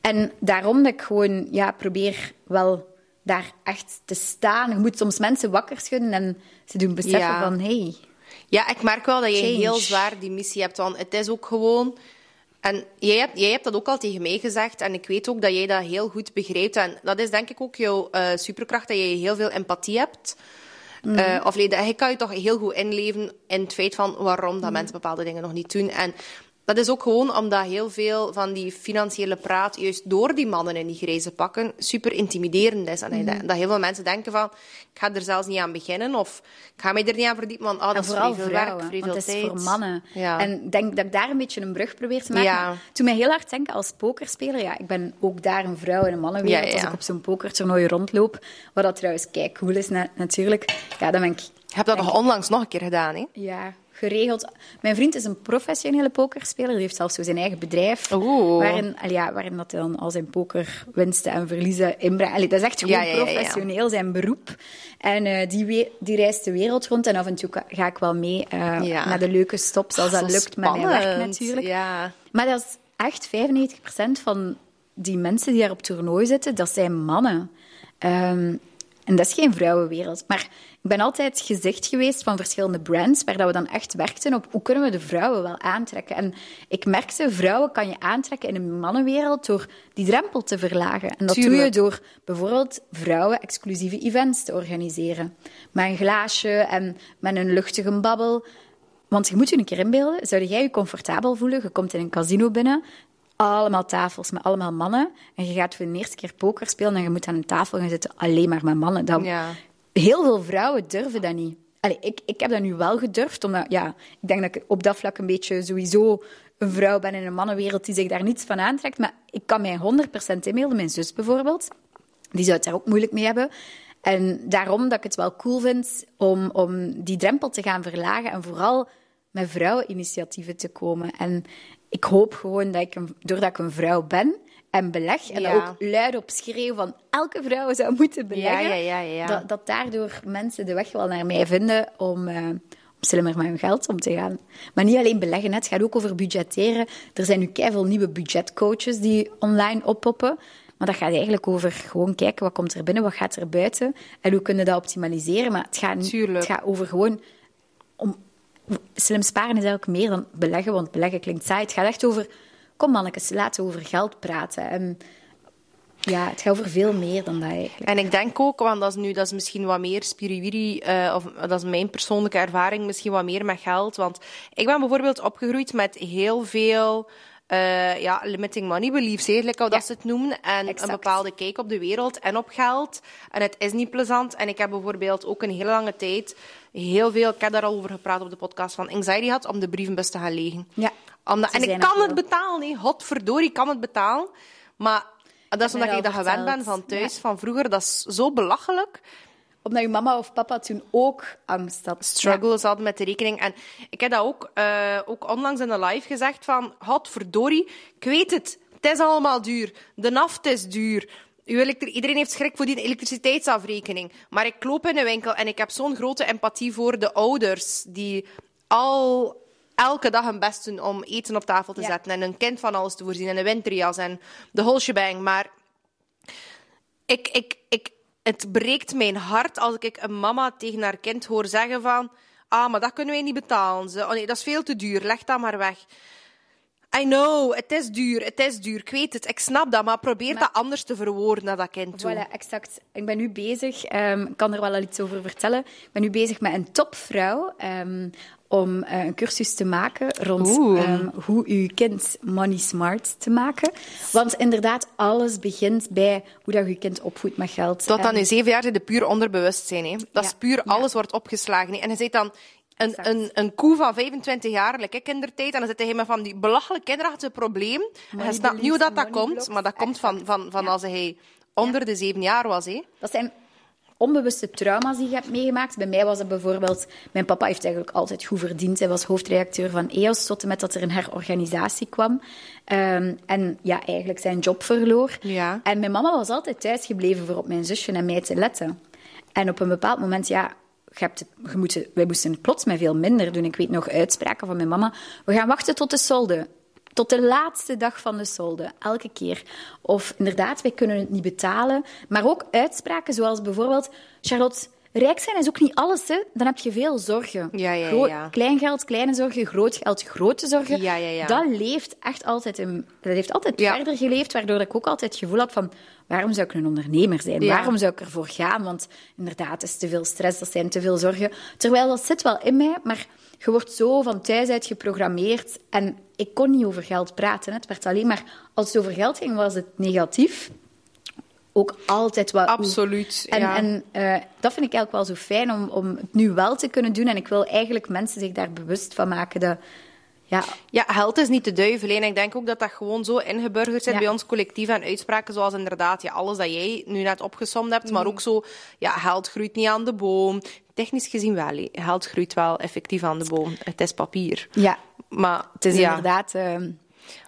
En daarom dat ik gewoon ja, probeer wel daar echt te staan. Je moet soms mensen wakker schudden en ze doen beseffen Ja. van... Hey, Ja, ik merk wel dat je heel zwaar die missie hebt. Want het is ook gewoon... En jij hebt, jij hebt dat ook al tegen mij gezegd. En ik weet ook dat jij dat heel goed begrijpt. En dat is denk ik ook jouw eh, superkracht, dat je heel veel empathie hebt. Eh, of dat- je kan je toch heel goed inleven in het feit van waarom dat mensen bepaalde dingen nog niet doen. En dat is ook gewoon omdat heel veel van die financiële praat, juist door die mannen in die grijze pakken, super intimiderend is. En dat- dat heel veel mensen denken van, ik ga er zelfs niet aan beginnen, of ik ga mij er niet aan verdiepen, want ah, dat en is vooral vrij veel vrouwen, werk, want het is tijd. voor mannen. Ja. En ik denk dat ik daar een beetje een brug probeer te maken. Ja. Toen mij heel hard denken als pokerspeler, ja, ik ben ook daar een vrouw in een mannenwereld Ja, als ik op zo'n pokertoernooi rondloop. Wat dat trouwens kijk cool is na- natuurlijk. Ja, dan ben ik Je hebt dat nog onlangs nog een keer gedaan, hè? Ja, geregeld. Mijn vriend is een professionele pokerspeler. Die heeft zelfs zo zijn eigen bedrijf. Oeh. Waarin, ja, waarin dat hij dan al zijn pokerwinsten en verliezen inbrengt. Dat is echt gewoon Ja, ja, professioneel, zijn beroep. En eh, die, die reist de wereld rond. En af en toe ga ik wel mee eh, naar de leuke stops, als Ah, dat lukt met mijn werk natuurlijk. Ja. Maar dat is echt 95% van die mensen die daar op toernooi zitten, dat zijn mannen. Ehm, en dat is geen vrouwenwereld. Maar ik ben altijd gezicht geweest van verschillende brands, waar dat we dan echt werkten op hoe kunnen we de vrouwen wel aantrekken. En ik merkte, vrouwen kan je aantrekken in een mannenwereld door die drempel te verlagen. En dat doe je door bijvoorbeeld vrouwen-exclusieve events te organiseren. Met een glaasje en met een luchtige babbel. Want je moet je een keer inbeelden, zou jij je comfortabel voelen? Je komt in een casino binnen, allemaal tafels met allemaal mannen. En je gaat voor de eerste keer poker spelen en je moet aan een tafel gaan zitten alleen maar met mannen. Dat, Ja. Heel veel vrouwen durven dat niet. Allee, ik, ik heb dat nu wel gedurfd, omdat ja, ik denk dat ik op dat vlak een beetje sowieso een vrouw ben in een mannenwereld die zich daar niets van aantrekt. Maar ik kan mij 100% inbeelden, mijn zus bijvoorbeeld, die zou het daar ook moeilijk mee hebben. En daarom dat ik het wel cool vind om, om die drempel te gaan verlagen en vooral met vrouweninitiatieven te komen. En ik hoop gewoon dat ik, een, doordat ik een vrouw ben en beleg, en Ja. dat ook luid op schreeuw van elke vrouw zou moeten beleggen, ja, ja, ja. Dat, dat daardoor mensen de weg wel naar mij vinden om, eh, slimmer met hun geld om te gaan. Maar niet alleen beleggen, het gaat ook over budgetteren. Er zijn nu keihard nieuwe budgetcoaches die online oppoppen. Maar dat gaat eigenlijk over gewoon kijken wat komt er binnen, wat gaat er buiten en hoe kunnen we dat optimaliseren. Maar het gaat, niet, het gaat over gewoon om slim sparen is eigenlijk meer dan beleggen, want beleggen klinkt saai. Het gaat echt over, kom mannetjes, laten we over geld praten. En ja, het gaat over veel meer dan dat eigenlijk. En ik denk ook, want dat is nu dat is misschien wat meer spiriwiri, uh, of dat is mijn persoonlijke ervaring, misschien wat meer met geld. Want ik ben bijvoorbeeld opgegroeid met heel veel uh, ja, limiting money beliefs, eigenlijk hoe dat ze het noemen. En een bepaalde kijk op de wereld en op geld. En het is niet plezant. En ik heb bijvoorbeeld ook een hele lange tijd heel veel, ik heb daar al over gepraat op de podcast, van anxiety had om de brievenbus te gaan legen. Ja. Omdat, en ik kan het betalen, nee. Godverdorie, ik kan het betalen. Maar dat is omdat ik dat gewend ben van thuis, van vroeger. Dat is zo belachelijk omdat je mama of papa toen ook angst had. Struggles hadden met de rekening. En ik heb dat ook, uh, ook onlangs in de live gezegd van, verdorie, ik weet het, het is allemaal duur. De naft is duur. Iedereen heeft schrik voor die elektriciteitsafrekening. Maar ik loop in de winkel en ik heb zo'n grote empathie voor de ouders die al elke dag hun best doen om eten op tafel te zetten en een kind van alles te voorzien en een winterjas en de whole shebang. Maar ik, ik, ik, het breekt mijn hart als ik een mama tegen haar kind hoor zeggen van ah, maar dat kunnen wij niet betalen. Ze, oh nee, dat is veel te duur, leg dat maar weg. I know, het is duur, het is duur. Ik weet het, ik snap dat, maar probeer dat anders te verwoorden naar dat kind toe. Voilà, exact. Ik ben nu bezig, um, ik kan er wel al iets over vertellen. Ik ben nu bezig met een topvrouw um, om uh, een cursus te maken rond um, hoe uw kind money smart te maken. Want inderdaad, alles begint bij hoe dat je kind opvoedt met geld. Tot dan in zeven jaar zit de puur onderbewustzijn. Hè. Dat is puur, alles wordt opgeslagen. Hè. En je zit dan een, een, een koe van 25 jaar, like ik in der tijd, en dan zit hij met van die belachelijk kinderachtige probleem. En je snapt niet hoe dat, dat komt, maar dat komt van, van, van als hij onder de zeven jaar was. Hè. Dat zijn onbewuste trauma's die je hebt meegemaakt. Bij mij was het bijvoorbeeld... Mijn papa heeft eigenlijk altijd goed verdiend. Hij was hoofdredacteur van EOS, tot en met dat er een herorganisatie kwam. Um, en ja, eigenlijk zijn job verloor. Ja. En mijn mama was altijd thuisgebleven voor op mijn zusje en mij te letten. En op een bepaald moment, ja, je hebt, je moet, wij moesten plots met veel minder doen. Ik weet nog uitspraken van mijn mama. We gaan wachten tot de solde. Tot de laatste dag van de solde, elke keer. Of inderdaad, wij kunnen het niet betalen. Maar ook uitspraken zoals bijvoorbeeld... Charlotte, rijk zijn is ook niet alles. Hè. Dan heb je veel zorgen. Ja, ja, ja. Klein geld, kleine zorgen. Groot geld, grote zorgen. Ja, ja, ja. Dat leeft echt altijd... In, dat heeft altijd verder geleefd, waardoor ik ook altijd het gevoel had van... Waarom zou ik een ondernemer zijn? Waarom zou ik ervoor gaan? Want inderdaad, het is te veel stress, dat zijn te veel zorgen. Terwijl dat zit wel in mij, maar je wordt zo van thuis uit geprogrammeerd. En ik kon niet over geld praten. Het werd alleen maar... Als het over geld ging, was het negatief. Ook altijd wel... Absoluut, En, ja. en uh, dat vind ik eigenlijk wel zo fijn om, om het nu wel te kunnen doen. En ik wil eigenlijk mensen zich daar bewust van maken dat ja. ja, geld is niet de duivel. En ik denk ook dat dat gewoon zo ingeburgerd zit bij ons collectief. En uitspraken zoals inderdaad ja, alles dat jij nu net opgesomd hebt. Maar mm. ook zo, ja, geld groeit niet aan de boom. Technisch gezien wel. Geld groeit wel effectief aan de boom. Het is papier. Ja, maar het is inderdaad... Uh,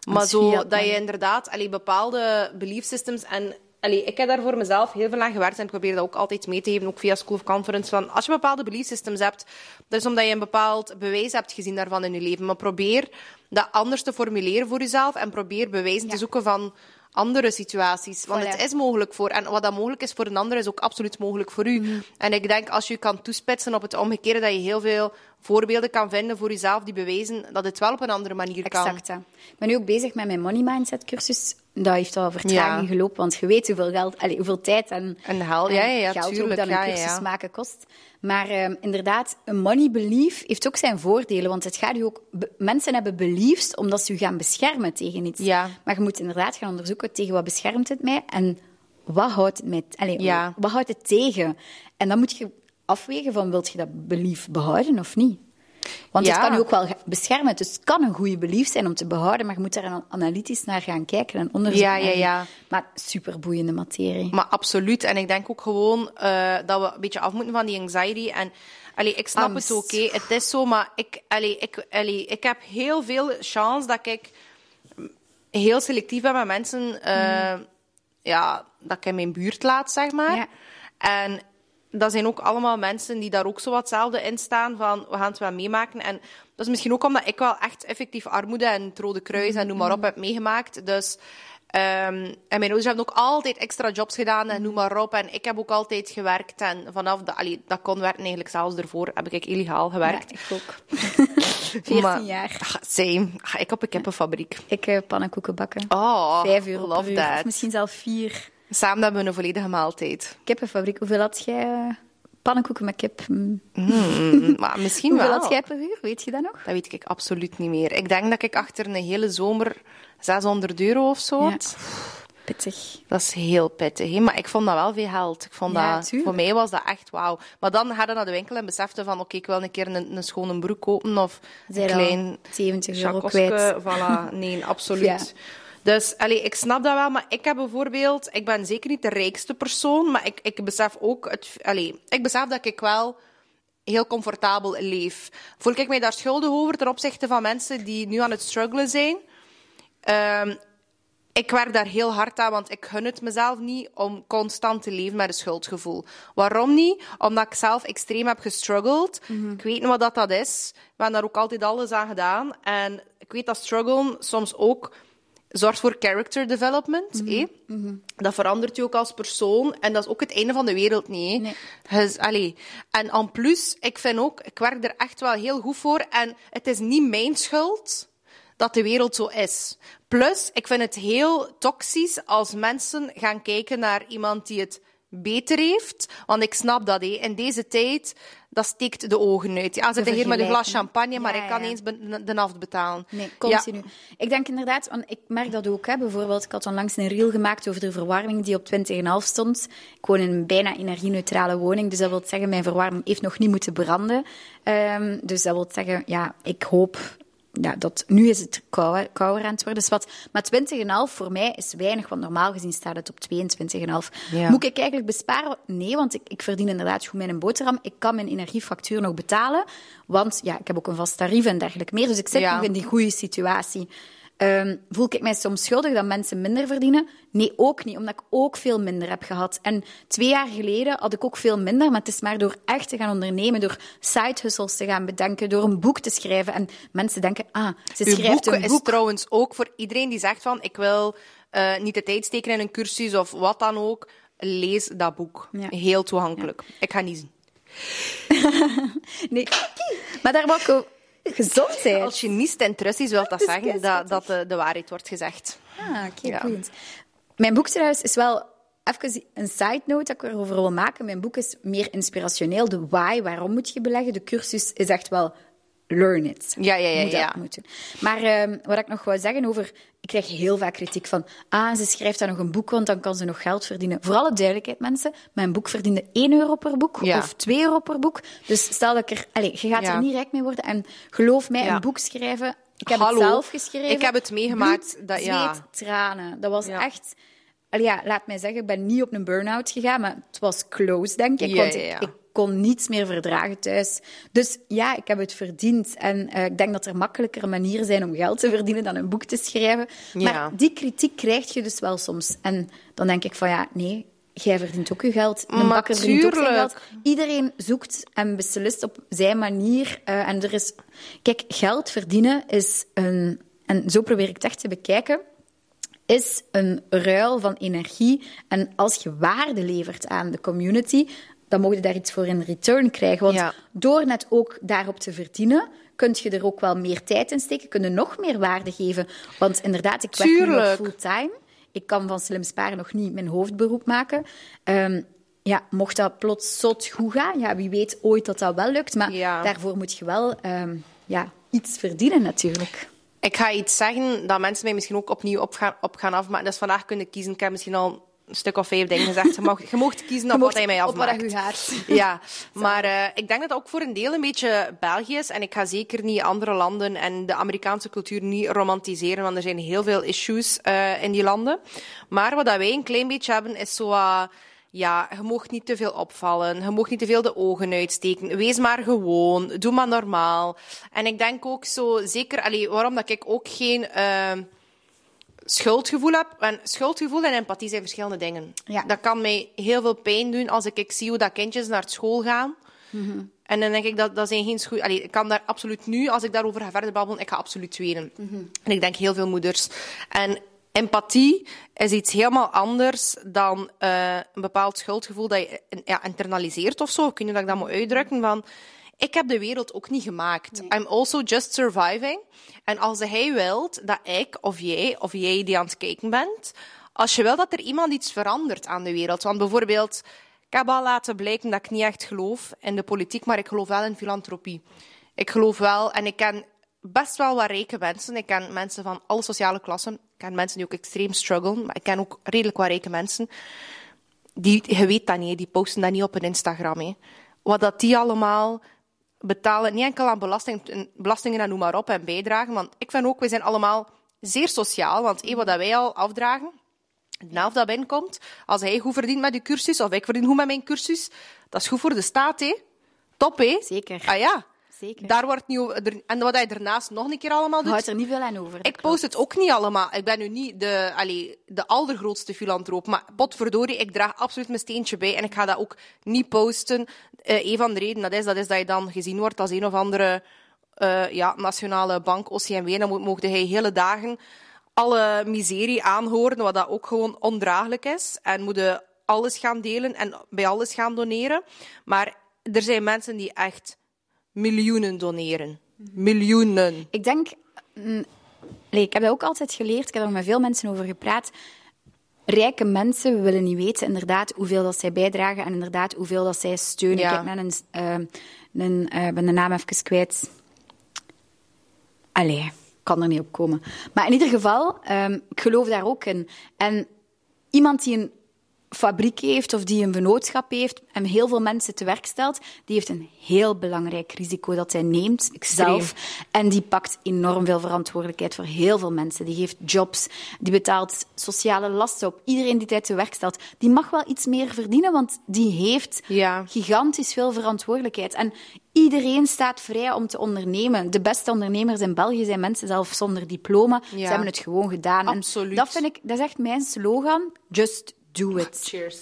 maar zo dat je inderdaad allee, bepaalde belief systems en Allee, ik heb daar voor mezelf heel veel aan gewerkt en ik probeer dat ook altijd mee te geven, ook via School of Conference. Van als je bepaalde belief systems hebt, dat is omdat je een bepaald bewijs hebt gezien daarvan in je leven. Maar probeer dat anders te formuleren voor jezelf en probeer bewijzen te zoeken van andere situaties. Want het is mogelijk voor. En wat dat mogelijk is voor een ander, is ook absoluut mogelijk voor u. Mhm. En ik denk, als je kan toespitsen op het omgekeerde, dat je heel veel voorbeelden kan vinden voor jezelf die bewijzen dat het wel op een andere manier kan. Exact. Ik ben nu ook bezig met mijn Money Mindset cursus. Dat heeft al vertraging gelopen, want je weet hoeveel, geld, allez, hoeveel tijd en, en, hel, ja, ja, geld tuurlijk, ook dat een cursus maken kost. Maar um, inderdaad, een money belief heeft ook zijn voordelen. Want het gaat u ook... Mensen hebben beliefs omdat ze u gaan beschermen tegen iets. Ja. Maar je moet inderdaad gaan onderzoeken tegen wat beschermt het mij en wat houdt het, mij, allez, wat houdt het tegen. En dan moet je afwegen van, wilt je dat belief behouden of niet? Want het kan je ook wel beschermen. Dus het kan een goede belief zijn om te behouden, maar je moet daar analytisch naar gaan kijken en onderzoeken. Ja, ja, ja. Maar superboeiende materie. Maar absoluut. En ik denk ook gewoon uh, dat we een beetje af moeten van die anxiety. En allee, ik snap Angst. het oké, okay. het is zo, maar ik, allee, ik, allee, ik heb heel veel chance dat ik heel selectief ben met mensen uh, mm. ja, dat ik in mijn buurt laat, zeg maar. Ja. En dat zijn ook allemaal mensen die daar ook zo wat hetzelfde in staan van we gaan het wel meemaken. En dat is misschien ook omdat ik wel echt effectief armoede en het Rode Kruis en noem maar op heb meegemaakt. Dus Um, en mijn ouders hebben ook altijd extra jobs gedaan en noem maar op. En ik heb ook altijd gewerkt. En vanaf de, allee, dat kon werken eigenlijk zelfs ervoor, heb ik illegaal gewerkt. Ja, ik ook. 14 maar, jaar. Ach, same. Ach, ik op een kippenfabriek. Ik uh, pannenkoeken bakken. Oh, Vijf euro love uur. that. Of misschien zelfs vier. Samen hebben we een volledige maaltijd. Kippenfabriek. Hoeveel had jij? Uh, pannenkoeken met kip. Mm. Maar misschien Hoeveel wel. had jij per uur? Weet je dat nog? Dat weet ik absoluut niet meer. Ik denk dat ik achter een hele zomer 600 euro of zo Ja. Pittig. Dat is heel pittig, hè? maar ik vond dat wel veel geld. Ik vond Ja, dat, tuurlijk. voor mij was dat echt wauw. Maar dan ga je naar de winkel en besefte van, oké, ik wil een keer een, een schone broek kopen of een klein 70 euro kwijt. Voilà, nee, absoluut. Ja. Dus allee, ik snap dat wel, maar ik heb bijvoorbeeld, ik ben zeker niet de rijkste persoon, maar ik, ik besef ook, het, allee, ik besef dat ik wel heel comfortabel leef. Voel ik mij daar schuldig over ten opzichte van mensen die nu aan het struggelen zijn? Ehm, ik werk daar heel hard aan, want ik gun het mezelf niet om constant te leven met een schuldgevoel. Waarom niet? Omdat ik zelf extreem heb gestruggeld. Ik weet niet wat dat, dat is. We hebben daar ook altijd alles aan gedaan. En ik weet dat struggelen soms ook zorgt voor character development. hé. Dat verandert je ook als persoon. En dat is ook het einde van de wereld niet. Nee. Dus, allee. En en plus, ik vind ook, ik werk er echt wel heel goed voor. En het is niet mijn schuld dat de wereld zo is. Plus, ik vind het heel toxisch als mensen gaan kijken naar iemand die het beter heeft. Want ik snap dat, hé. in deze tijd, dat steekt de ogen uit. Ja, zit hier met een glas champagne, maar Ja, ik kan ja. eens de naft betalen. Nee, Ja. continu. Ik denk inderdaad, want ik merk dat ook. Hè. Bijvoorbeeld, ik had onlangs een reel gemaakt over de verwarming die op 20,5 stond. Ik woon in een bijna energie-neutrale woning, dus dat wil zeggen, mijn verwarming heeft nog niet moeten branden. Ehm, dus dat wil zeggen, ja, ik hoop... Ja, dat, nu is het kouder, kouder aan het worden. Dus wat, maar 20,5 voor mij is weinig, want normaal gezien staat het op 22,5. Ja. Moet ik eigenlijk besparen? Nee, want ik, ik verdien inderdaad goed mijn boterham. Ik kan mijn energiefactuur nog betalen, want ja, ik heb ook een vast tarief en dergelijke meer. Dus ik zit Ja. nog in die goede situatie. Ehm, voel ik mij soms schuldig dat mensen minder verdienen? Nee, ook niet, omdat ik ook veel minder heb gehad. En twee jaar geleden had ik ook veel minder, maar het is maar door echt te gaan ondernemen, door side hustles te gaan bedenken, door een boek te schrijven. En mensen denken, ah, ze Uw schrijft boek een is boek. trouwens ook voor iedereen die zegt van ik wil eh, niet de tijd steken in een cursus of wat dan ook. Lees dat boek. Ja. Heel toegankelijk. Ik ga niet zien. Nee, maar daar wou ik ook... Gezondheid. Als je niest en trust is, wil dat zeggen dat, dat de, de waarheid wordt gezegd. Ah, oké, Ja. Mijn boek trouwens is wel even een side note dat ik erover wil maken. Mijn boek is meer inspirationeel. De why, waarom moet je beleggen? De cursus is echt wel learn it. Ja, ja, ja, Moet dat ja. moeten. Maar ehm, wat ik nog wou zeggen over... Ik krijg heel vaak kritiek van... Ah, ze schrijft dan nog een boek, want dan kan ze nog geld verdienen. Voor alle duidelijkheid, mensen. Mijn boek verdiende 1 euro per boek Ja. of 2 euro per boek. Dus stel dat ik er... Allez, je gaat Ja. er niet rijk mee worden. En geloof mij, een boek schrijven... Ik heb Hallo. het zelf geschreven. Ik heb het meegemaakt, Bloed, dat- ja. zweet, tranen. Dat was echt... Allee, ja, laat mij zeggen, ik ben niet op een burn-out gegaan, maar het was close, denk ik. Ja, want ja, ik, ja. ik kon niets meer verdragen thuis. Dus ja, ik heb het verdiend. En eh, ik denk dat er makkelijkere manieren zijn om geld te verdienen dan een boek te schrijven. Ja. Maar die kritiek krijg je dus wel soms. En dan denk ik van ja, nee, jij verdient ook je geld. Een bakker verdient ook zijn geld. Iedereen zoekt en beslist op zijn manier. eh, en er is... Kijk, geld verdienen is een... En zo probeer ik het echt te bekijken is een ruil van energie. En als je waarde levert aan de community, dan mogen je daar iets voor in return krijgen. Want Ja. door net ook daarop te verdienen, kun je er ook wel meer tijd in steken, kun je nog meer waarde geven. Want inderdaad, ik werk nu fulltime. Ik kan van slim sparen nog niet mijn hoofdberoep maken. Ehm, ja, mocht dat plots zot goed gaan, ja, wie weet ooit dat dat wel lukt. Maar Ja. daarvoor moet je wel ehm, ja, iets verdienen natuurlijk. Ik ga iets zeggen dat mensen mij misschien ook opnieuw op gaan, op gaan afmaken. Dus vandaag kunnen kiezen. Ik heb misschien al een stuk of vijf dingen gezegd. Je mag, je mag kiezen op wat mocht hij mij op wat afmaakt. gaat. Ja, maar eh, ik denk dat dat ook voor een deel een beetje België is. En ik ga zeker niet andere landen en de Amerikaanse cultuur niet romantiseren, want er zijn heel veel issues eh, in die landen. Maar wat dat wij een klein beetje hebben, is zo... eh, ja, je mag niet te veel opvallen. Je mag niet te veel de ogen uitsteken. Wees maar gewoon. Doe maar normaal. En ik denk ook zo, zeker... Allee, waarom dat ik ook geen... schuldgevoel heb. En schuldgevoel en empathie zijn verschillende dingen. Ja. Dat kan mij heel veel pijn doen als ik, ik zie hoe dat kindjes naar school gaan. En dan denk ik dat dat zijn geen schoen. Allee, ik kan daar absoluut nu, als ik daarover ga verder babbelen, ik ga absoluut wenen. En ik denk heel veel moeders. En empathie is iets helemaal anders dan eh, een bepaald schuldgevoel dat je ja, internaliseert of zo. Kun je dat moet uitdrukken? Van, ik heb de wereld ook niet gemaakt. I'm also just surviving. En als hij wilt dat ik of jij of jij die aan het kijken bent, als je wil dat er iemand iets verandert aan de wereld. Want bijvoorbeeld, ik heb al laten blijken dat ik niet echt geloof in de politiek, maar ik geloof wel in filantropie. Ik geloof wel, en ik ken best wel wat rijke mensen. Ik ken mensen van alle sociale klassen. Ik ken mensen die ook extreem struggelen, maar ik ken ook redelijk wat rijke mensen. Die, je weet dat niet, die posten dat niet op hun Instagram. Hè. Wat dat die allemaal betalen, niet enkel aan belasting, belastingen en noem maar op, en bijdragen. Want ik vind ook, we zijn allemaal zeer sociaal. Want hé, wat wij al afdragen, de helft dat binnenkomt, als hij goed verdient met die cursus, of ik verdien goed met mijn cursus, dat is goed voor de staat, hè. Top, hè? Zeker. Ah ja. Zeker. Daar wordt niet over, er- en wat hij daarnaast nog een keer allemaal doet. houdt er niet veel aan over. Ik post het ook niet allemaal. Ik ben nu niet de, allee, de allergrootste filantroop. Maar potverdorie, ik draag absoluut mijn steentje bij. En ik ga dat ook niet posten. Eh een van de redenen dat is, dat is dat je dan gezien wordt als een of andere eh, ja, nationale bank, OCMW. Dan mo- mocht hij hele dagen alle miserie aanhoren, wat dat ook gewoon ondraaglijk is. En moeten alles gaan delen en bij alles gaan doneren. Maar er zijn mensen die echt miljoenen doneren. Miljoenen. Ik denk, mm, nee, ik heb dat ook altijd geleerd, ik heb er met veel mensen over gepraat. Rijke mensen willen niet weten inderdaad hoeveel dat zij bijdragen en inderdaad hoeveel dat zij steunen. Ja. Ik heb net een, eh, een eh, ben de naam even kwijt. Allee, ik kan er niet op komen. Maar in ieder geval, ehm, ik geloof daar ook in. En iemand die een fabriek heeft of die een vennootschap heeft en heel veel mensen te werk stelt, die heeft een heel belangrijk risico dat hij neemt zelf. En die pakt enorm veel verantwoordelijkheid voor heel veel mensen. Die geeft jobs, die betaalt sociale lasten op. Iedereen die tijd te werk stelt, die mag wel iets meer verdienen, want die heeft Ja. gigantisch veel verantwoordelijkheid. En iedereen staat vrij om te ondernemen. De beste ondernemers in België zijn mensen zelf zonder diploma. Ze hebben het gewoon gedaan. En Absoluut. dat vind ik, dat is echt mijn slogan. Just do it. Cheers.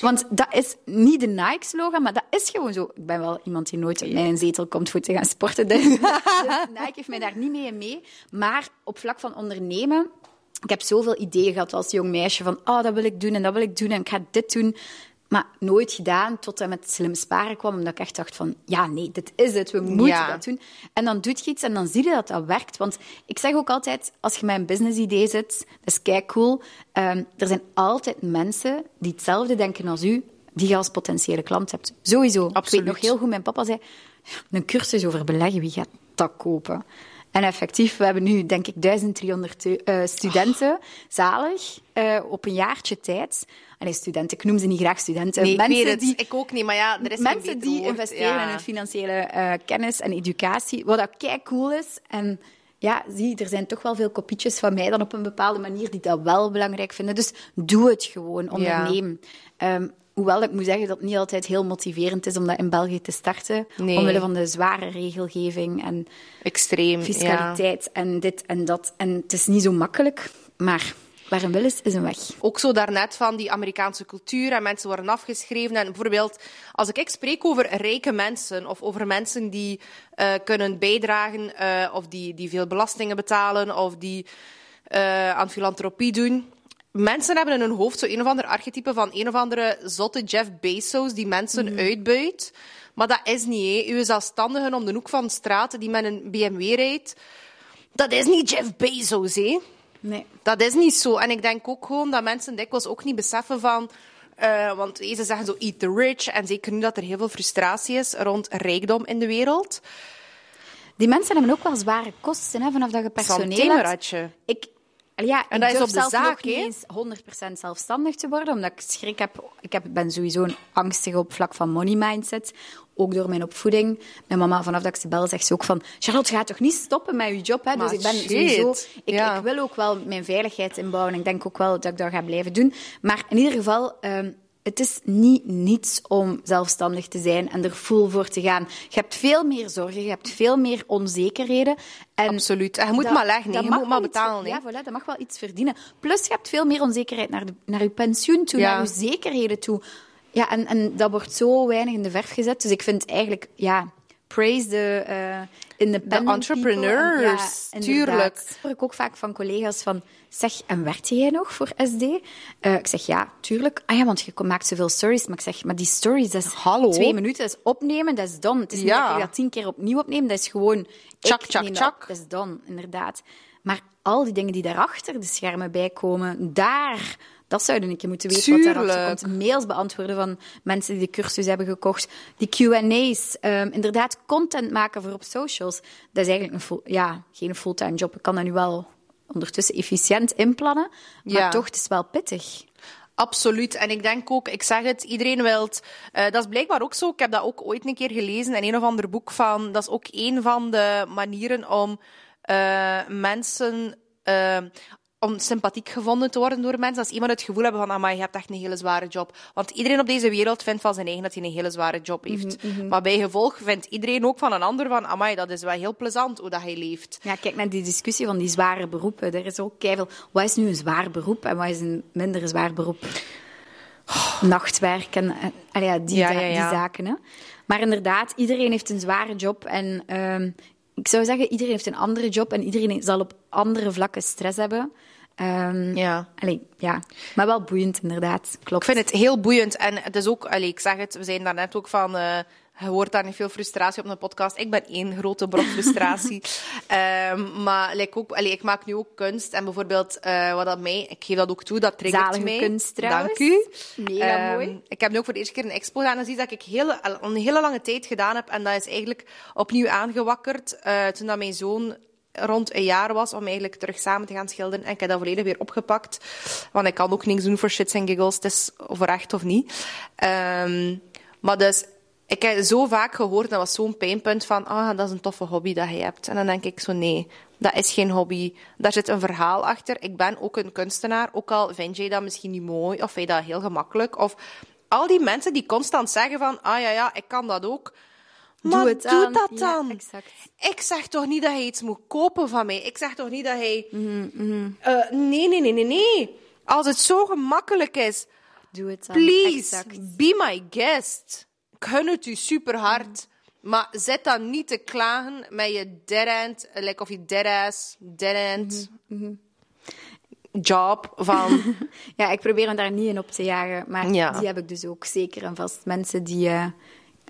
Want dat is niet de Nike-slogan, maar dat is gewoon zo. Ik ben wel iemand die nooit uit mijn zetel komt voor te gaan sporten. Dus, dus Nike heeft mij daar niet mee in mee. Maar op vlak van ondernemen... Ik heb zoveel ideeën gehad als jong meisje van oh, dat wil ik doen en dat wil ik doen en ik ga dit doen. Maar nooit gedaan tot en met slim sparen kwam, omdat ik echt dacht van ja, nee, dit is het, we moeten Ja. dat doen. En dan doe je iets en dan zie je dat dat werkt. Want ik zeg ook altijd, als je met een business-idee zit, dat is kei cool. Ehm, er zijn altijd mensen die hetzelfde denken als u, die je als potentiële klant hebt. Sowieso. Ik weet nog heel goed, mijn papa zei, een cursus over beleggen, wie gaat dat kopen? En effectief, we hebben nu, denk ik, 1300 te- eh, studenten, zalig, eh, op een jaartje tijd. Allee, studenten, ik noem ze niet graag studenten. Nee, mensen het. die Ik ook niet, maar ja, er is mensen die woord. investeren Ja. in hun financiële eh, kennis en educatie, wat dat kei cool is. En ja, zie, er zijn toch wel veel kopietjes van mij dan op een bepaalde manier die dat wel belangrijk vinden. Dus doe het gewoon, onderneem. Ehm, hoewel ik moet zeggen dat het niet altijd heel motiverend is om dat in België te starten, Nee. omwille van de zware regelgeving en Extreem, ja. fiscaliteit en dit en dat. En het is niet zo makkelijk, maar waar een wil is, is een weg. Ook zo daarnet van die Amerikaanse cultuur en mensen worden afgeschreven. En bijvoorbeeld, als ik spreek over rijke mensen of over mensen die eh, kunnen bijdragen eh, of die, die veel belastingen betalen of die eh, aan filantropie doen. Mensen hebben in hun hoofd zo een of ander archetype van een of andere zotte Jeff Bezos die mensen uitbuit. Maar dat is niet, hè. Uw zelfstandigen om de hoek van de straat die met een BMW rijdt, dat is niet Jeff Bezos, hè. Nee. Dat is niet zo. En ik denk ook gewoon dat mensen dikwijls ook niet beseffen van... eh, want ze zeggen zo eat the rich. En zeker nu dat er heel veel frustratie is rond rijkdom in de wereld. Die mensen hebben ook wel zware kosten hè, vanaf dat je personeel hebt. Ik, ja, En dat is op de zaak, niet hè? eens 100% zelfstandig te worden, omdat ik schrik heb. Ik heb, ben sowieso een angstige op vlak van money mindset. Ook door mijn opvoeding. Mijn mama, vanaf dat ik ze bel, zegt ze ook van... Charlotte, ga toch niet stoppen met je job? Hè? Maar Dus ik ben shit. sowieso... Ik, Ja. ik wil ook wel mijn veiligheid inbouwen. Ik denk ook wel dat ik dat ga blijven doen. Maar in ieder geval... ehm, het is niet niets om zelfstandig te zijn en er full voor te gaan. Je hebt veel meer zorgen, je hebt veel meer onzekerheden. En Absoluut. En je moet dat- maar leggen, je mag moet maar iets betalen. hè. Ja, voilà, dat mag wel iets verdienen. Plus, je hebt veel meer onzekerheid naar, de, naar je pensioen toe, Ja. naar je zekerheden toe. Ja, en, en dat wordt zo weinig in de verf gezet. Dus ik vind eigenlijk, ja, praise the eh independent De entrepreneurs. En ja, tuurlijk. Dat hoor ik ook vaak van collega's van, zeg, en werkte jij nog voor SD? Eh, ik zeg, ja, tuurlijk. Ah ja, want je maakt zoveel stories. Maar ik zeg, maar die stories, dat is Hallo? twee minuten, dat is opnemen, dat is dan. Het is Ja. niet dat ik dat tien keer opnieuw opneem, dat is gewoon... Ik tjak, neem dat Dat is dan, inderdaad. Maar al die dingen die daarachter de schermen bij komen, daar... Dat zouden ik je moeten weten wat daarachter Tuurlijk. komt. Mails beantwoorden van mensen die de cursus hebben gekocht. Die Q&A's. ehm, inderdaad, content maken voor op socials. Dat is eigenlijk een full- ja, geen fulltime job. Ik kan dat nu wel ondertussen efficiënt inplannen. Maar Ja. toch, het is wel pittig. Absoluut. En ik denk ook, ik zeg het, iedereen wilt. eh, dat is blijkbaar ook zo. Ik heb dat ook ooit een keer gelezen in een of ander boek van. Dat is ook een van de manieren om eh, mensen. eh, om sympathiek gevonden te worden door mensen. Als iemand het gevoel hebben van, amai, je hebt echt een hele zware job. Want iedereen op deze wereld vindt van zijn eigen dat hij een hele zware job heeft. Maar bij gevolg vindt iedereen ook van een ander van, amai, dat is wel heel plezant hoe dat hij leeft. Ja, kijk naar die discussie van die zware beroepen. Er is ook keiveel. Wat is nu een zwaar beroep en wat is een minder zwaar beroep? Nachtwerk en allee, die, Ja, za- ja, ja. die zaken. Hè. Maar inderdaad, iedereen heeft een zware job. En ehm, ik zou zeggen, iedereen heeft een andere job en iedereen zal op andere vlakken stress hebben. Ehm, Ja. allee, ja. Maar wel boeiend, inderdaad. Klopt. Ik vind het heel boeiend. En het is ook, allee, ik zeg het, we zijn daarnet ook van. eh je hoort daar niet veel frustratie op een podcast. Ik ben één grote brok frustratie. Ehm, maar like ook, allee, ik maak nu ook kunst. En bijvoorbeeld, eh, wat dat mij, ik geef dat ook toe, dat triggert Zalige mij. kunst trouwens. Dank u. Mega Ehm, mooi. Ik heb nu ook voor de eerste keer een expo gedaan. Dat is iets dat ik heel, al een hele lange tijd gedaan heb. En dat is eigenlijk opnieuw aangewakkerd eh, toen dat mijn zoon rond een jaar was om eigenlijk terug samen te gaan schilderen. En ik heb dat volledig weer opgepakt. Want ik kan ook niks doen voor shits en giggles. Het is voor echt of niet. Ehm, maar dus, ik heb zo vaak gehoord, dat was zo'n pijnpunt van, ah, dat is een toffe hobby dat je hebt. En dan denk ik zo, nee, dat is geen hobby. Daar zit een verhaal achter. Ik ben ook een kunstenaar, ook al vind jij dat misschien niet mooi, of vind je dat heel gemakkelijk. Of al die mensen die constant zeggen van, ah ja, ja, ik kan dat ook. Maar Doe het doe dan. dat Ja, dan. exact. Ik zeg toch niet dat hij iets moet kopen van mij. Ik zeg toch niet dat hij... Mhm, Eh, nee, nee, nee, nee, nee. Als het zo gemakkelijk is, Doe het dan. please, Exact. be my guest. Ik gun het u super hard. Maar zet dan niet te klagen met je dead end, like of je dead ass, dead end Mhm, job van... Ja, ik probeer me daar niet in op te jagen, maar Ja. die heb ik dus ook zeker en vast. Mensen die eh,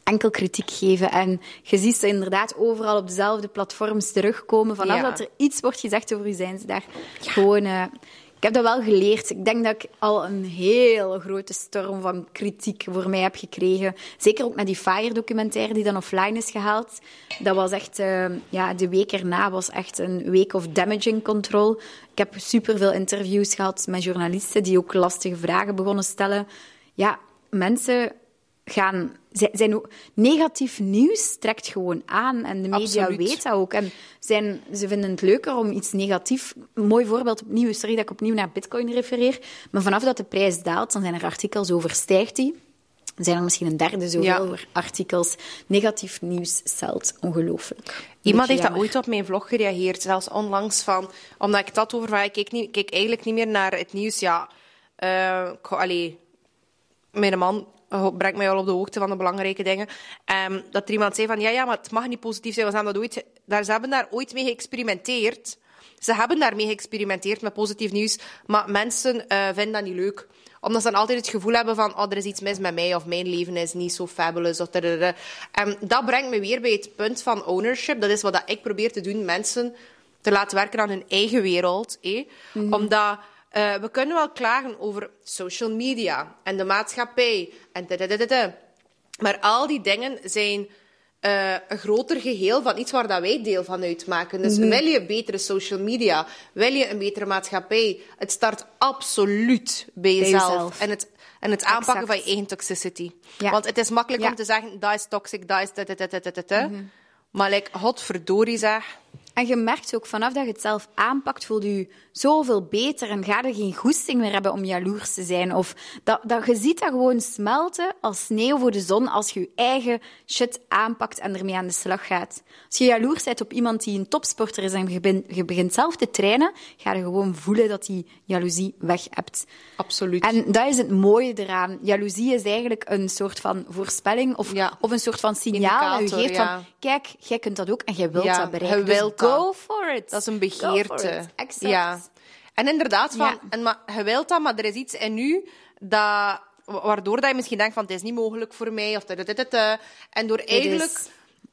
enkel kritiek geven. En je ziet ze inderdaad overal op dezelfde platforms terugkomen. Vanaf Ja. dat er iets wordt gezegd over u, zijn ze daar gewoon... eh, heb dat wel geleerd. Ik denk dat ik al een heel grote storm van kritiek voor mij heb gekregen. Zeker ook naar die Fire-documentaire die dan offline is gehaald. Dat was echt... eh, ja, de week erna was echt een week of damaging control. Ik heb superveel interviews gehad met journalisten die ook lastige vragen begonnen stellen. Ja, mensen gaan... Zijn, negatief nieuws trekt gewoon aan en de media Absoluut. weet dat ook. En zijn, ze vinden het leuker om iets negatief... Een mooi voorbeeld opnieuw, sorry dat ik opnieuw naar bitcoin refereer, maar vanaf dat de prijs daalt, dan zijn er artikels over stijgt die. Dan zijn er misschien een derde zoveel Ja. artikels. Negatief nieuws stelt ongelooflijk. Iemand heeft dat ooit op mijn vlog gereageerd, zelfs onlangs, van, omdat ik dat over ik keek, niet, keek eigenlijk niet meer naar het nieuws. Ja, ik, allee, mijn man brengt mij al op de hoogte van de belangrijke dingen. Ehm, dat er iemand zei van, ja, ja, maar het mag niet positief zijn. We hebben dat ooit, daar, ze hebben daar ooit mee geëxperimenteerd. Ze hebben daarmee geëxperimenteerd met positief nieuws, maar mensen eh, vinden dat niet leuk omdat ze dan altijd het gevoel hebben van, oh, er is iets mis met mij, of mijn leven is niet zo fabulous. Of. En dat brengt me weer bij het punt van ownership. Dat is wat dat ik probeer te doen, mensen te laten werken aan hun eigen wereld. Eh? Omdat eh, we kunnen wel klagen over social media en de maatschappij en dadadadada. Maar al die dingen zijn eh, een groter geheel van iets waar dat wij deel van uitmaken. Dus wil je betere social media, wil je een betere maatschappij, het start absoluut bij jezelf. jezelf. En het, en het aanpakken Exact. van je eigen toxicity. Ja. Want het is makkelijk Ja. om te zeggen, dat is toxic, dat is... dadadadadada. Maar like, godverdorie zeg, En je merkt ook, vanaf dat je het zelf aanpakt, voel je je zoveel beter en ga je geen goesting meer hebben om jaloers te zijn. Of dat, dat, je ziet dat gewoon smelten als sneeuw voor de zon als je je eigen shit aanpakt en ermee aan de slag gaat. Als je jaloers bent op iemand die een topsporter is en je, begint, je begint zelf te trainen, ga je gewoon voelen dat die jaloezie weg hebt. Absoluut. En dat is het mooie eraan. Jaloezie is eigenlijk een soort van voorspelling of, Ja. of een soort van signaal dat je geeft ja. van, kijk, jij kunt dat ook en jij wilt Ja, dat bereiken. Je go for it. Dat is een begeerte. Exact. Ja. En inderdaad, van, Ja. en, maar, je wilt dat, maar er is iets in u dat, waardoor dat je misschien denkt van het is niet mogelijk voor mij. Of dit, dit, dit, dit. En door eigenlijk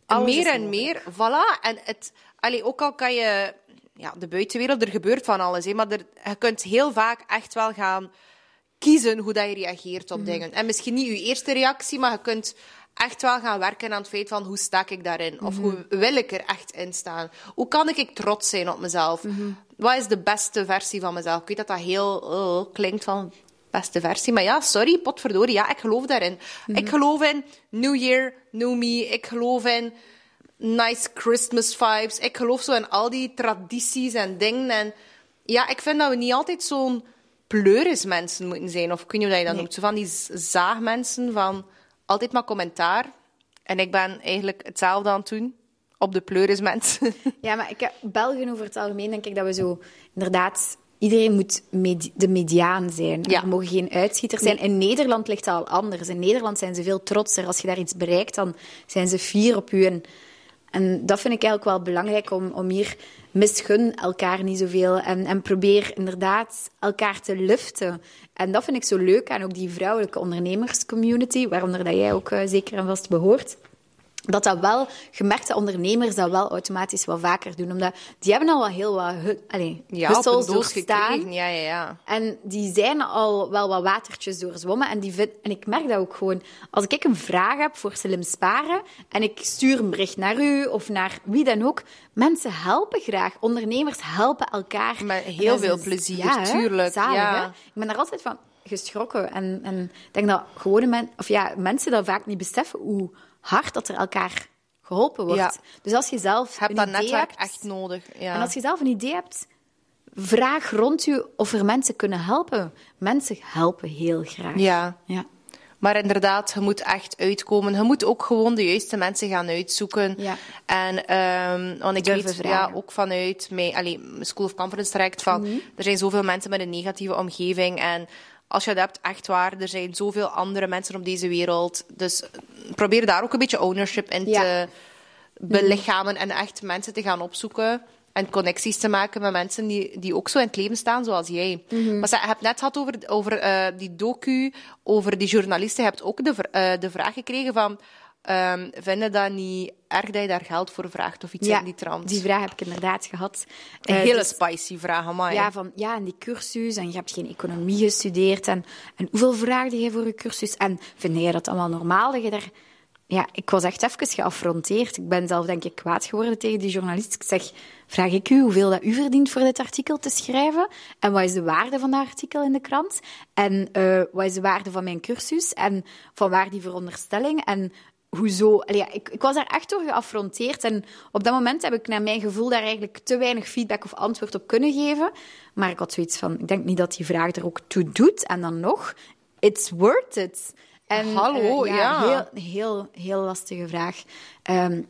meer en meer, voilà. En het, allee, ook al kan je, ja, de buitenwereld, er gebeurt van alles. Hè, maar er, je kunt heel vaak echt wel gaan kiezen hoe dat je reageert op Mhm. dingen. En misschien niet je eerste reactie, maar je kunt echt wel gaan werken aan het feit van hoe sta ik daarin? Of Mhm. hoe wil ik er echt in staan? Hoe kan ik trots zijn op mezelf? Mhm. Wat is de beste versie van mezelf? Ik weet dat dat heel oh, klinkt van beste versie, maar ja, sorry, potverdorie, ja, ik geloof daarin. Ik geloof in New Year, New Me. Ik geloof in nice Christmas vibes. Ik geloof zo in al die tradities en dingen. En ja, ik vind dat we niet altijd zo'n pleurismensen moeten zijn. Of ik weet niet hoe je dat Nee. noemt. Zo van die zaagmensen van altijd maar commentaar. En ik ben eigenlijk hetzelfde aan het doen. Op de pleurismensen. Ja, maar ik heb, België over het algemeen denk ik dat we zo inderdaad. Iedereen moet med- de mediaan zijn. Ja. Er mogen geen uitschieters zijn. In Nederland ligt dat al anders. In Nederland zijn ze veel trotser. Als je daar iets bereikt, dan zijn ze fier op je. En, en dat vind ik eigenlijk wel belangrijk om, om hier misgun elkaar niet zoveel. En, en probeer inderdaad elkaar te liften. En dat vind ik zo leuk aan ook die vrouwelijke ondernemerscommunity, waaronder dat jij ook eh, zeker en vast behoort dat dat wel, gemerkte ondernemers dat wel automatisch wat vaker doen. Omdat die hebben al wel heel wat hu allee, Ja, doorstaan. Ja, ja, ja. En die zijn al wel wat watertjes doorzwommen. En, die vind, en ik merk dat ook gewoon. Als ik een vraag heb voor slim sparen en ik stuur een bericht naar u of naar wie dan ook, mensen helpen graag. Ondernemers helpen elkaar. Met heel is veel plezier, ja, hè? tuurlijk, Zalig, ja. Ik ben daar altijd van geschrokken. En, en ik denk dat gewone men, of ja, mensen dat vaak niet beseffen hoe hard dat er elkaar geholpen wordt. Ja. Dus als je zelf Je hebt een dat idee netwerk hebt, echt nodig. Ja. en als je zelf een idee hebt, vraag rond u of er mensen kunnen helpen. Mensen helpen heel graag. Ja. Ja. Maar inderdaad, je moet echt uitkomen. Je moet ook gewoon de juiste mensen gaan uitzoeken. Ja. En, ehm, want ik Durven weet ja, ook vanuit mijn, allee, School of Conference traject van, Mhm. er zijn zoveel mensen met een negatieve omgeving. En als je dat hebt, echt waar, er zijn zoveel andere mensen op deze wereld. Dus probeer daar ook een beetje ownership in Ja. te belichamen en echt mensen te gaan opzoeken. En connecties te maken met mensen die, die ook zo in het leven staan zoals jij. Mhm. Maar je hebt net gehad over, over eh, die docu, over die journalisten. Je hebt ook de, eh, de vraag gekregen van... ehm vinden dat niet erg dat je daar geld voor vraagt of iets Ja, in die trant? die vraag heb ik inderdaad gehad. Een Eh, hele dus- spicy vraag, amai. Ja, van, ja, en die cursus, en je hebt geen economie gestudeerd, en, en hoeveel vraagde jij voor je cursus? En vind jij dat allemaal normaal, dat je daar... Ja, ik was echt even geaffronteerd. Ik ben zelf, denk ik, kwaad geworden tegen die journalist. Ik zeg, vraag ik u hoeveel dat u verdient voor dit artikel te schrijven? En wat is de waarde van dat artikel in de krant? En eh, wat is de waarde van mijn cursus? En van waar die veronderstelling? En hoezo? Allee, ja, ik, ik was daar echt door geaffronteerd. En op dat moment heb ik naar mijn gevoel daar eigenlijk te weinig feedback of antwoord op kunnen geven. Maar ik had zoiets van, ik denk niet dat die vraag er ook toe doet. En dan nog, it's worth it. En, Hallo, eh, ja. Heel, heel, heel lastige vraag. Ehm,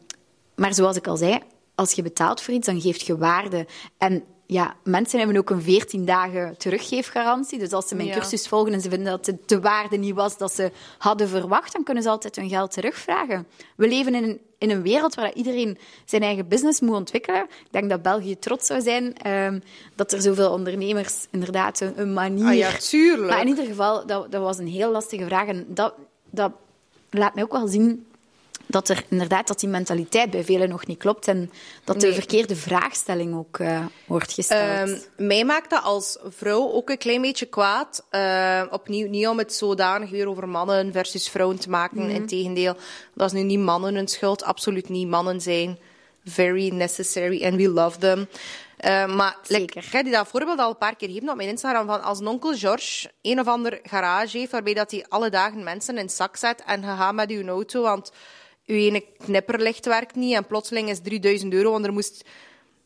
maar zoals ik al zei, als je betaalt voor iets, dan geeft je waarde. En ja, mensen hebben ook een 14 dagen teruggeefgarantie. Dus als ze mijn Ja. cursus volgen en ze vinden dat het de waarde niet was dat ze hadden verwacht, dan kunnen ze altijd hun geld terugvragen. We leven in een, in een wereld waar iedereen zijn eigen business moet ontwikkelen. Ik denk dat België trots zou zijn ehm, dat er zoveel ondernemers inderdaad een, een manier... Ah ja, tuurlijk. Maar in ieder geval, dat, dat was een heel lastige vraag. En dat, dat laat mij ook wel zien dat er inderdaad dat die mentaliteit bij velen nog niet klopt en dat de verkeerde vraagstelling ook eh, wordt gesteld. Ehm, mij maakt dat als vrouw ook een klein beetje kwaad. Eh, opnieuw, niet om het zodanig weer over mannen versus vrouwen te maken. Mhm. Integendeel, dat is nu niet mannen hun schuld. Absoluut niet. Mannen zijn very necessary and we love them. Eh, maar like, Zeker. ik heb die dat voorbeeld al een paar keer gegeven op mijn Instagram. Van als een onkel George een of ander garage heeft waarbij dat hij alle dagen mensen in zak zet en gaat met uw auto, want uw ene knipperlicht werkt niet en plotseling is 3000 euro, want er moest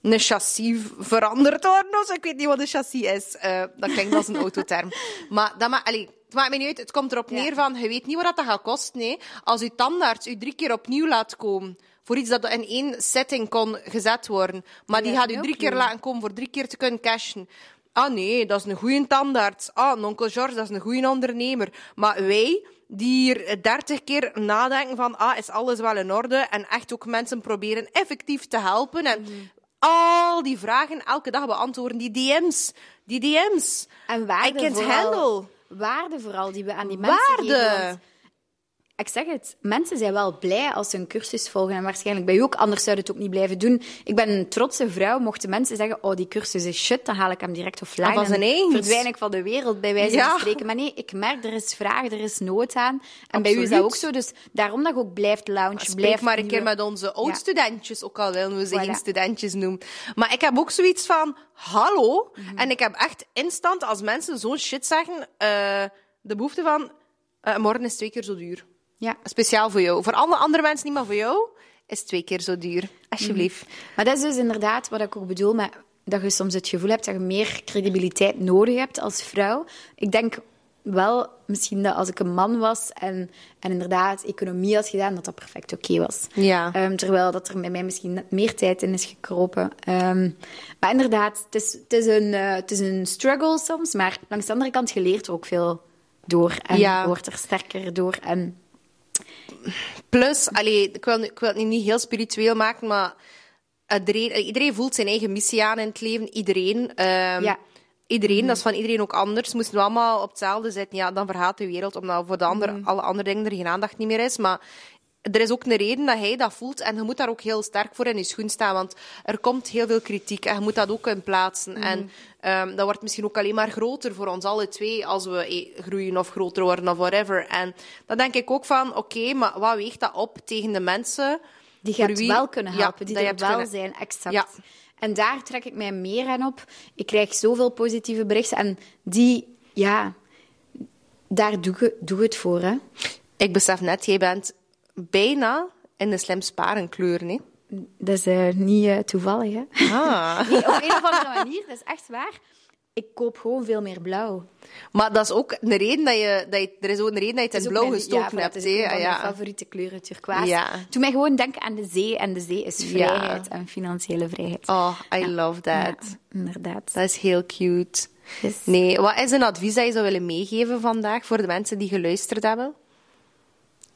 een chassis veranderd worden. Of zo. Ik weet niet wat een chassis is. Uh, dat klinkt als een autoterm. Maar dat ma allee, het maakt me niet uit. Het komt erop neer van, je weet niet wat dat gaat kosten. Nee. Als je tandarts u drie keer opnieuw laat komen voor iets dat in één setting kon gezet worden. Maar die gaat u drie keer laten komen voor drie keer te kunnen cashen. Ah nee, dat is een goede tandarts. Ah, onkel George, dat is een goede ondernemer. Maar wij, die hier dertig keer nadenken van, ah, is alles wel in orde? En echt ook mensen proberen effectief te helpen. En mm. al die vragen elke dag beantwoorden. Die DM's. Die DM's. En waarde I can't vooral, handle. Waarde vooral die we aan die mensen waarde. geven ik zeg het, mensen zijn wel blij als ze een cursus volgen. En waarschijnlijk bij u ook, anders zouden het ook niet blijven doen. Ik ben een trotse vrouw. Mochten mensen zeggen, oh, die cursus is shit, dan haal ik hem direct offline. Was ineens. verdwijn ik van de wereld, bij wijze van spreken. Maar nee, ik merk, er is vraag, er is nood aan. En bij u is dat ook zo. Dus daarom dat ik ook blijft lounge. Spreek maar een keer met onze oud-studentjes, ook al willen we ze geen studentjes noemen. Maar ik heb ook zoiets van, hallo. Mhm. En ik heb echt instant, als mensen zo'n shit zeggen, uh, de behoefte van, uh, morgen is twee keer zo duur. Ja. Speciaal voor jou. Voor alle andere mensen niet, maar voor jou is het twee keer zo duur. Alsjeblieft. Maar dat is dus inderdaad wat ik ook bedoel met dat je soms het gevoel hebt dat je meer credibiliteit nodig hebt als vrouw. Ik denk wel misschien dat als ik een man was en, en inderdaad economie had gedaan, dat dat perfect oké was. Ja. Ehm, terwijl dat er bij mij misschien meer tijd in is gekropen. Ehm, maar inderdaad, het is, het, is een, uh, het is een struggle soms, maar langs de andere kant, er ook veel door en ja. wordt er sterker door. En Plus, allee, ik, wil, ik wil het niet heel spiritueel maken, maar iedereen, iedereen voelt zijn eigen missie aan in het leven. Iedereen. Um, ja. Iedereen, mhm. dat is van iedereen ook anders. Moesten we allemaal op hetzelfde zitten, ja, dan vergaat de wereld, omdat voor de ander, mm. alle andere dingen er geen aandacht niet meer is. Maar er is ook een reden dat hij dat voelt en je moet daar ook heel sterk voor in je schoen staan, want er komt heel veel kritiek en je moet dat ook in plaatsen. Mhm. En um, dat wordt misschien ook alleen maar groter voor ons alle twee als we eh, groeien of groter worden of whatever. En dan denk ik ook van, oké, maar wat weegt dat op tegen de mensen... Die je wie... wel kunnen helpen, die er wel kunnen... zijn, exact. Ja. En daar trek ik mij meer aan op. Ik krijg zoveel positieve berichten en die, ja, daar doe ik, doe het voor. Hè. Ik besef net, jij bent bijna in de slim sparen kleur, nee? Dat is uh, niet uh, toevallig, hè? Ah. nee, op een of andere manier, dat is echt waar. Ik koop gewoon veel meer blauw. Maar dat is ook een reden dat je... Dat je er is ook een reden dat je het in blauw gestoken hebt. Dat is een van mijn favoriete kleuren, turquoise. Ja. Doe mij gewoon denken aan de zee. En de zee is vrijheid en financiële vrijheid. Oh, I love that. inderdaad. Dat is heel cute. Nee, wat is een advies dat je zou willen meegeven vandaag voor de mensen die geluisterd hebben?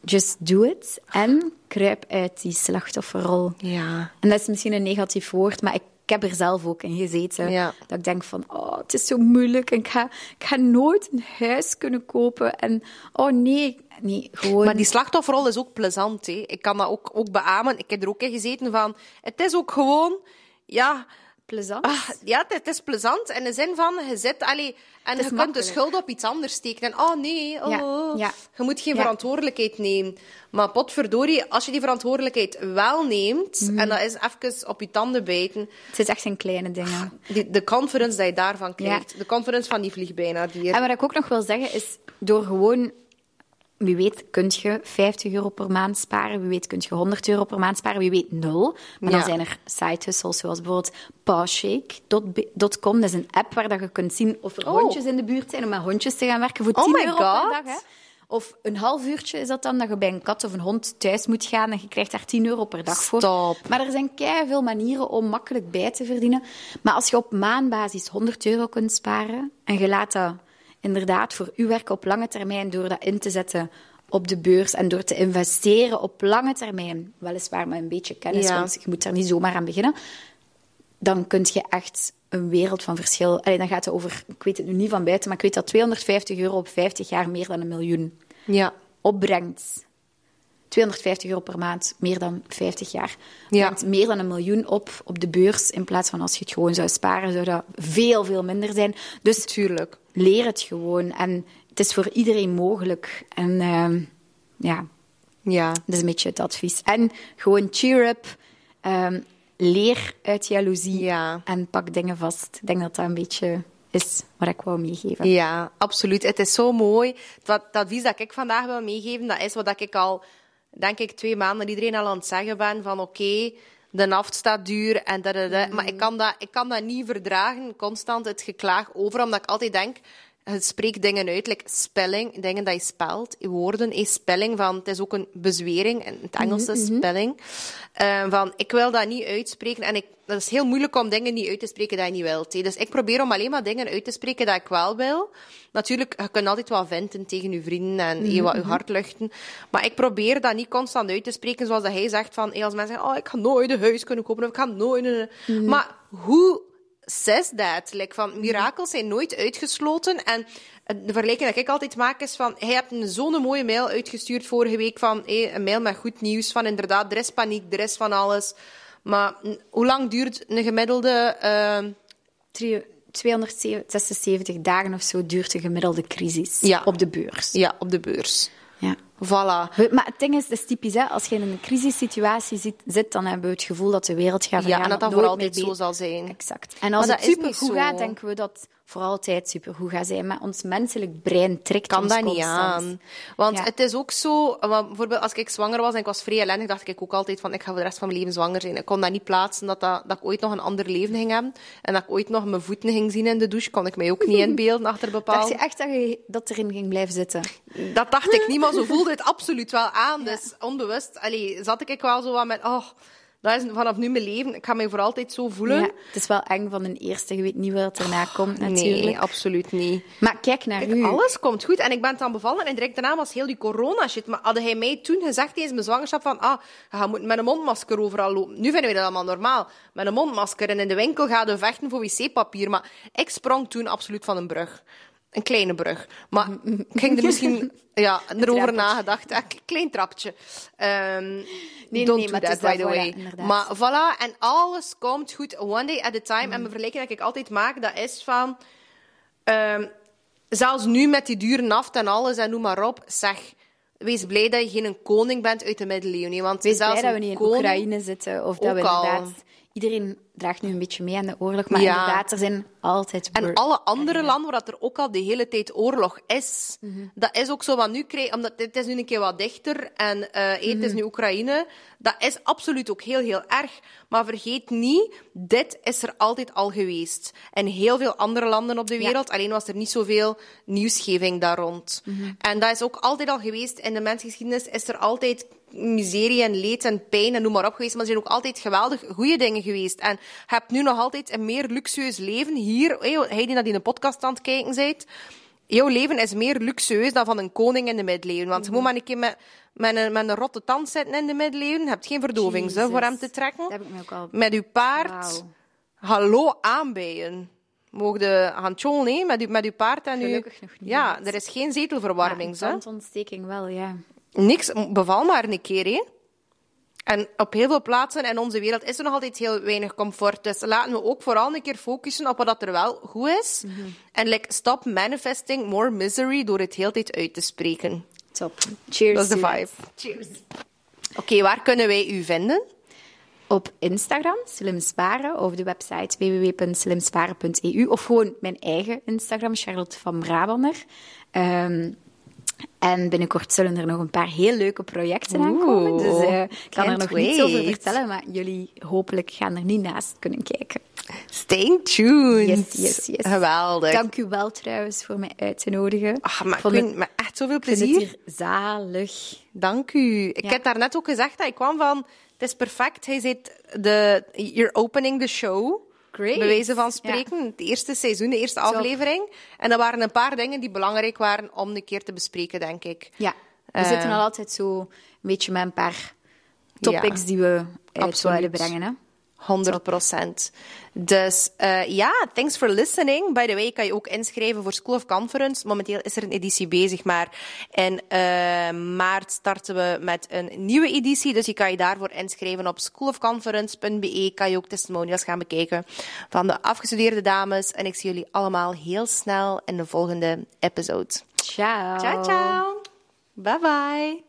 Just do it en kruip uit die slachtofferrol. Ja. En dat is misschien een negatief woord, maar ik, heb er zelf ook in gezeten. Ja. Dat ik denk van, oh, het is zo moeilijk en ik ga, ik ga nooit een huis kunnen kopen. En oh nee, nee, gewoon... Maar die slachtofferrol is ook plezant, hè. Ik kan dat ook, ook beamen. Ik heb er ook in gezeten van, het is ook gewoon, ja plezant. Ah, ja, het, is plezant in de zin van, je zit, allee, en je kunt de schuld op iets anders steken. En, oh nee, oh, ja. je moet geen verantwoordelijkheid nemen. Maar potverdorie, als je die verantwoordelijkheid wel neemt, mhm. en dat is even op je tanden bijten. Het is echt een kleine dingen. Die, de confidence dat je daarvan krijgt. De confidence van die vliegbijna dier. En wat ik ook nog wil zeggen, is door gewoon wie weet kun je 50 euro per maand sparen. Wie weet kun je 100 euro per maand sparen. Wie weet nul. Maar dan zijn er sites zoals bijvoorbeeld pawshake.com. Dat is een app waar dat je kunt zien of er oh. hondjes in de buurt zijn om met hondjes te gaan werken voor 10 euro per dag. Hè. Of een half uurtje is dat dan, dat je bij een kat of een hond thuis moet gaan en je krijgt daar 10 euro per dag voor. Stop. Maar er zijn veel manieren om makkelijk bij te verdienen. Maar als je op maandbasis 100 euro kunt sparen en je laat dat inderdaad voor uw werk op lange termijn door dat in te zetten op de beurs en door te investeren op lange termijn, weliswaar met een beetje kennis, want je moet daar niet zomaar aan beginnen, dan kun je echt een wereld van verschil. Allee, dan gaat het over, ik weet het nu niet van buiten, maar ik weet dat 250 euro op 50 jaar meer dan een miljoen ja. opbrengt. 250 euro per maand, meer dan 50 jaar. Ja. meer dan een miljoen op op de beurs. In plaats van als je het gewoon zou sparen, zou dat veel, veel minder zijn. Dus Tuurlijk. leer het gewoon. En het is voor iedereen mogelijk. En uh, ja, ja, dat is een beetje het advies. En gewoon cheer up. Um, leer uit jaloezie ja. en pak dingen vast. Ik denk dat dat een beetje is wat ik wou meegeven. Ja, absoluut. Het is zo mooi. Dat, dat advies dat ik vandaag wil meegeven, dat is wat ik al denk ik, twee maanden iedereen al aan het zeggen ben van oké, de naft staat duur en dat, dat, dat. Maar ik kan, dat, ik kan dat niet verdragen, constant het geklaag over, omdat ik altijd denk, het spreekt dingen uit, like spelling, dingen dat je spelt, woorden, is spelling van, het is ook een bezwering, in het Engels is spelling, Eh, van, ik wil dat niet uitspreken en ik, dat is heel moeilijk om dingen niet uit te spreken dat je niet wilt. Dus ik probeer om alleen maar dingen uit te spreken dat ik wel wil. Natuurlijk, je kunt altijd wat venten tegen je vrienden en je wat je hart luchten. Maar ik probeer dat niet constant uit te spreken, zoals dat hij zegt van, hey, als mensen zeggen, oh, ik ga nooit een huis kunnen kopen, of ik ga nooit een... Maar hoe says that? Like van, mirakels zijn nooit uitgesloten. En de vergelijking dat ik altijd maak is van, hij hebt een zo'n mooie mail uitgestuurd vorige week van, hey, een mail met goed nieuws van, inderdaad, er is paniek, er is van alles. Maar hoe lang duurt een gemiddelde... eh, Drie- 276 dagen of zo duurt de gemiddelde crisis Ja. op de beurs. ja, op de beurs. Voilà. We- Maar het ding is, dat is typisch, hè? als je in een crisissituatie zit, zit, dan hebben we het gevoel dat de wereld gaat vergaan. Ja, en dat dat voor altijd zo zal zijn. Exact. En als Maar het niet zo. gaat, denken we dat voor altijd supergoed gaat zijn. Maar ons menselijk brein trekt kan ons dat niet constant. aan. Want Ja. het is ook zo, bijvoorbeeld als ik zwanger was en ik was vrij ellendig, dacht ik ook altijd van, ik ga voor de rest van mijn leven zwanger zijn. Ik kon dat niet plaatsen, dat, dat, dat ik ooit nog een ander leven ging hebben. En dat ik ooit nog mijn voeten ging zien in de douche, kon ik mij ook niet inbeelden achter Dacht bepaalde... je echt dat je dat erin ging blijven zitten? Dat dacht ik niet, maar zo voelde het absoluut wel aan. Dus onbewust allee, zat ik wel zo wat met, oh, dat is vanaf nu mijn leven. Ik ga mij voor altijd zo voelen. Ja, het is wel eng van een eerste. Je weet niet wat erna komt, natuurlijk. nee, absoluut niet. Maar kijk naar u. Alles komt goed. En ik ben dan bevallen en direct daarna was heel die corona-shit. Maar hadden hij mij toen gezegd tijdens mijn zwangerschap van ah, je moet met een mondmasker overal lopen. Nu vinden we dat allemaal normaal. Met een mondmasker. En in de winkel gaan we vechten voor wc-papier. Maar ik sprong toen absoluut van een brug. Een kleine brug. Maar ik ging er misschien ja, erover nagedacht. Een klein trapje. Ehm nee, don't nee, do that, by the way. maar voilà, en alles komt goed. One day at a time. Mm. En mijn vergelijking dat ik altijd maak, dat is van... ehm, zelfs nu met die dure naft en alles en noem maar op, zeg, wees blij dat je geen een koning bent uit de middeleeuwen. Want Wees zelfs blij dat we niet in koning- Oekraïne zitten. Of dat we inderdaad... Iedereen draagt nu een beetje mee aan de oorlog. Maar Ja. inderdaad, er zijn altijd... En alle andere landen waar dat er ook al de hele tijd oorlog is, Mhm. dat is ook zo. Want nu krijg, omdat het is nu een keer wat dichter en eh het Mhm. is nu Oekraïne, dat is absoluut ook heel, heel erg. Maar vergeet niet, dit is er altijd al geweest. In heel veel andere landen op de wereld, alleen was er niet zoveel nieuwsgeving daar rond. Mhm. En dat is ook altijd al geweest. In de mensgeschiedenis is er altijd miserie en leed en pijn en noem maar op geweest. Maar er zijn ook altijd geweldig goede dingen geweest. En je hebt nu nog altijd een meer luxueus leven hier. Hey, hij die naar die podcast aan het kijken bent. Jouw leven is meer luxueus dan van een koning in de middeleeuwen. Want je moet maar een keer met, met, een, met een rotte tand zitten in de middeleeuwen. Je hebt geen verdoving zo, voor hem te trekken. Dat heb ik me ook al... Met uw paard. Hallo aanbijen. Mogen de gaan hè, met, uw, met uw paard en uw... Gelukkig nog niet. Ja, er is geen zetelverwarming. Ja, tandontsteking wel, ja. Niks, beval maar een keer, hè. En op heel veel plaatsen in onze wereld is er nog altijd heel weinig comfort. Dus laten we ook vooral een keer focussen op wat er wel goed is. Mhm. En like, stop manifesting more misery door het heel tijd uit te spreken. Top. Cheers. Dat is de vibe. Cheers. Oké, waar kunnen wij u vinden? Op Instagram, Slim Sparen, of de website www.slimsparen.eu. Of gewoon mijn eigen Instagram, Charlotte van Brabander. Ehm, en binnenkort zullen er nog een paar heel leuke projecten aankomen. Dus eh, ik kan er nog niets over wait. vertellen, maar jullie hopelijk gaan er niet naast kunnen kijken. Stay tuned. Yes, yes, yes. Geweldig. Dank u wel trouwens voor mij uit te nodigen. Ah, maar ik vind het- met echt zoveel ik vind het plezier. hier zalig. Dank u. Ik Ja. heb daarnet ook gezegd dat ik kwam van... Het is perfect. Hij zit de... You're opening the show. Great. Bij wijze van spreken. Het eerste seizoen, de eerste aflevering. En er waren een paar dingen die belangrijk waren om een keer te bespreken, denk ik. Ja, we Eh, zitten al altijd zo een beetje met een paar topics Ja, die we uit absoluut. zouden brengen. Hè? 100 procent. Dus eh, ja, thanks for listening. By the way, kan je ook inschrijven voor School of Conference. Momenteel is er een editie bezig, maar in eh, maart starten we met een nieuwe editie. Dus je kan je daarvoor inschrijven op schoolofconference.be. Kan je ook testimonials gaan bekijken van de afgestudeerde dames. En ik zie jullie allemaal heel snel in de volgende episode. Ciao. Ciao, ciao. Bye bye.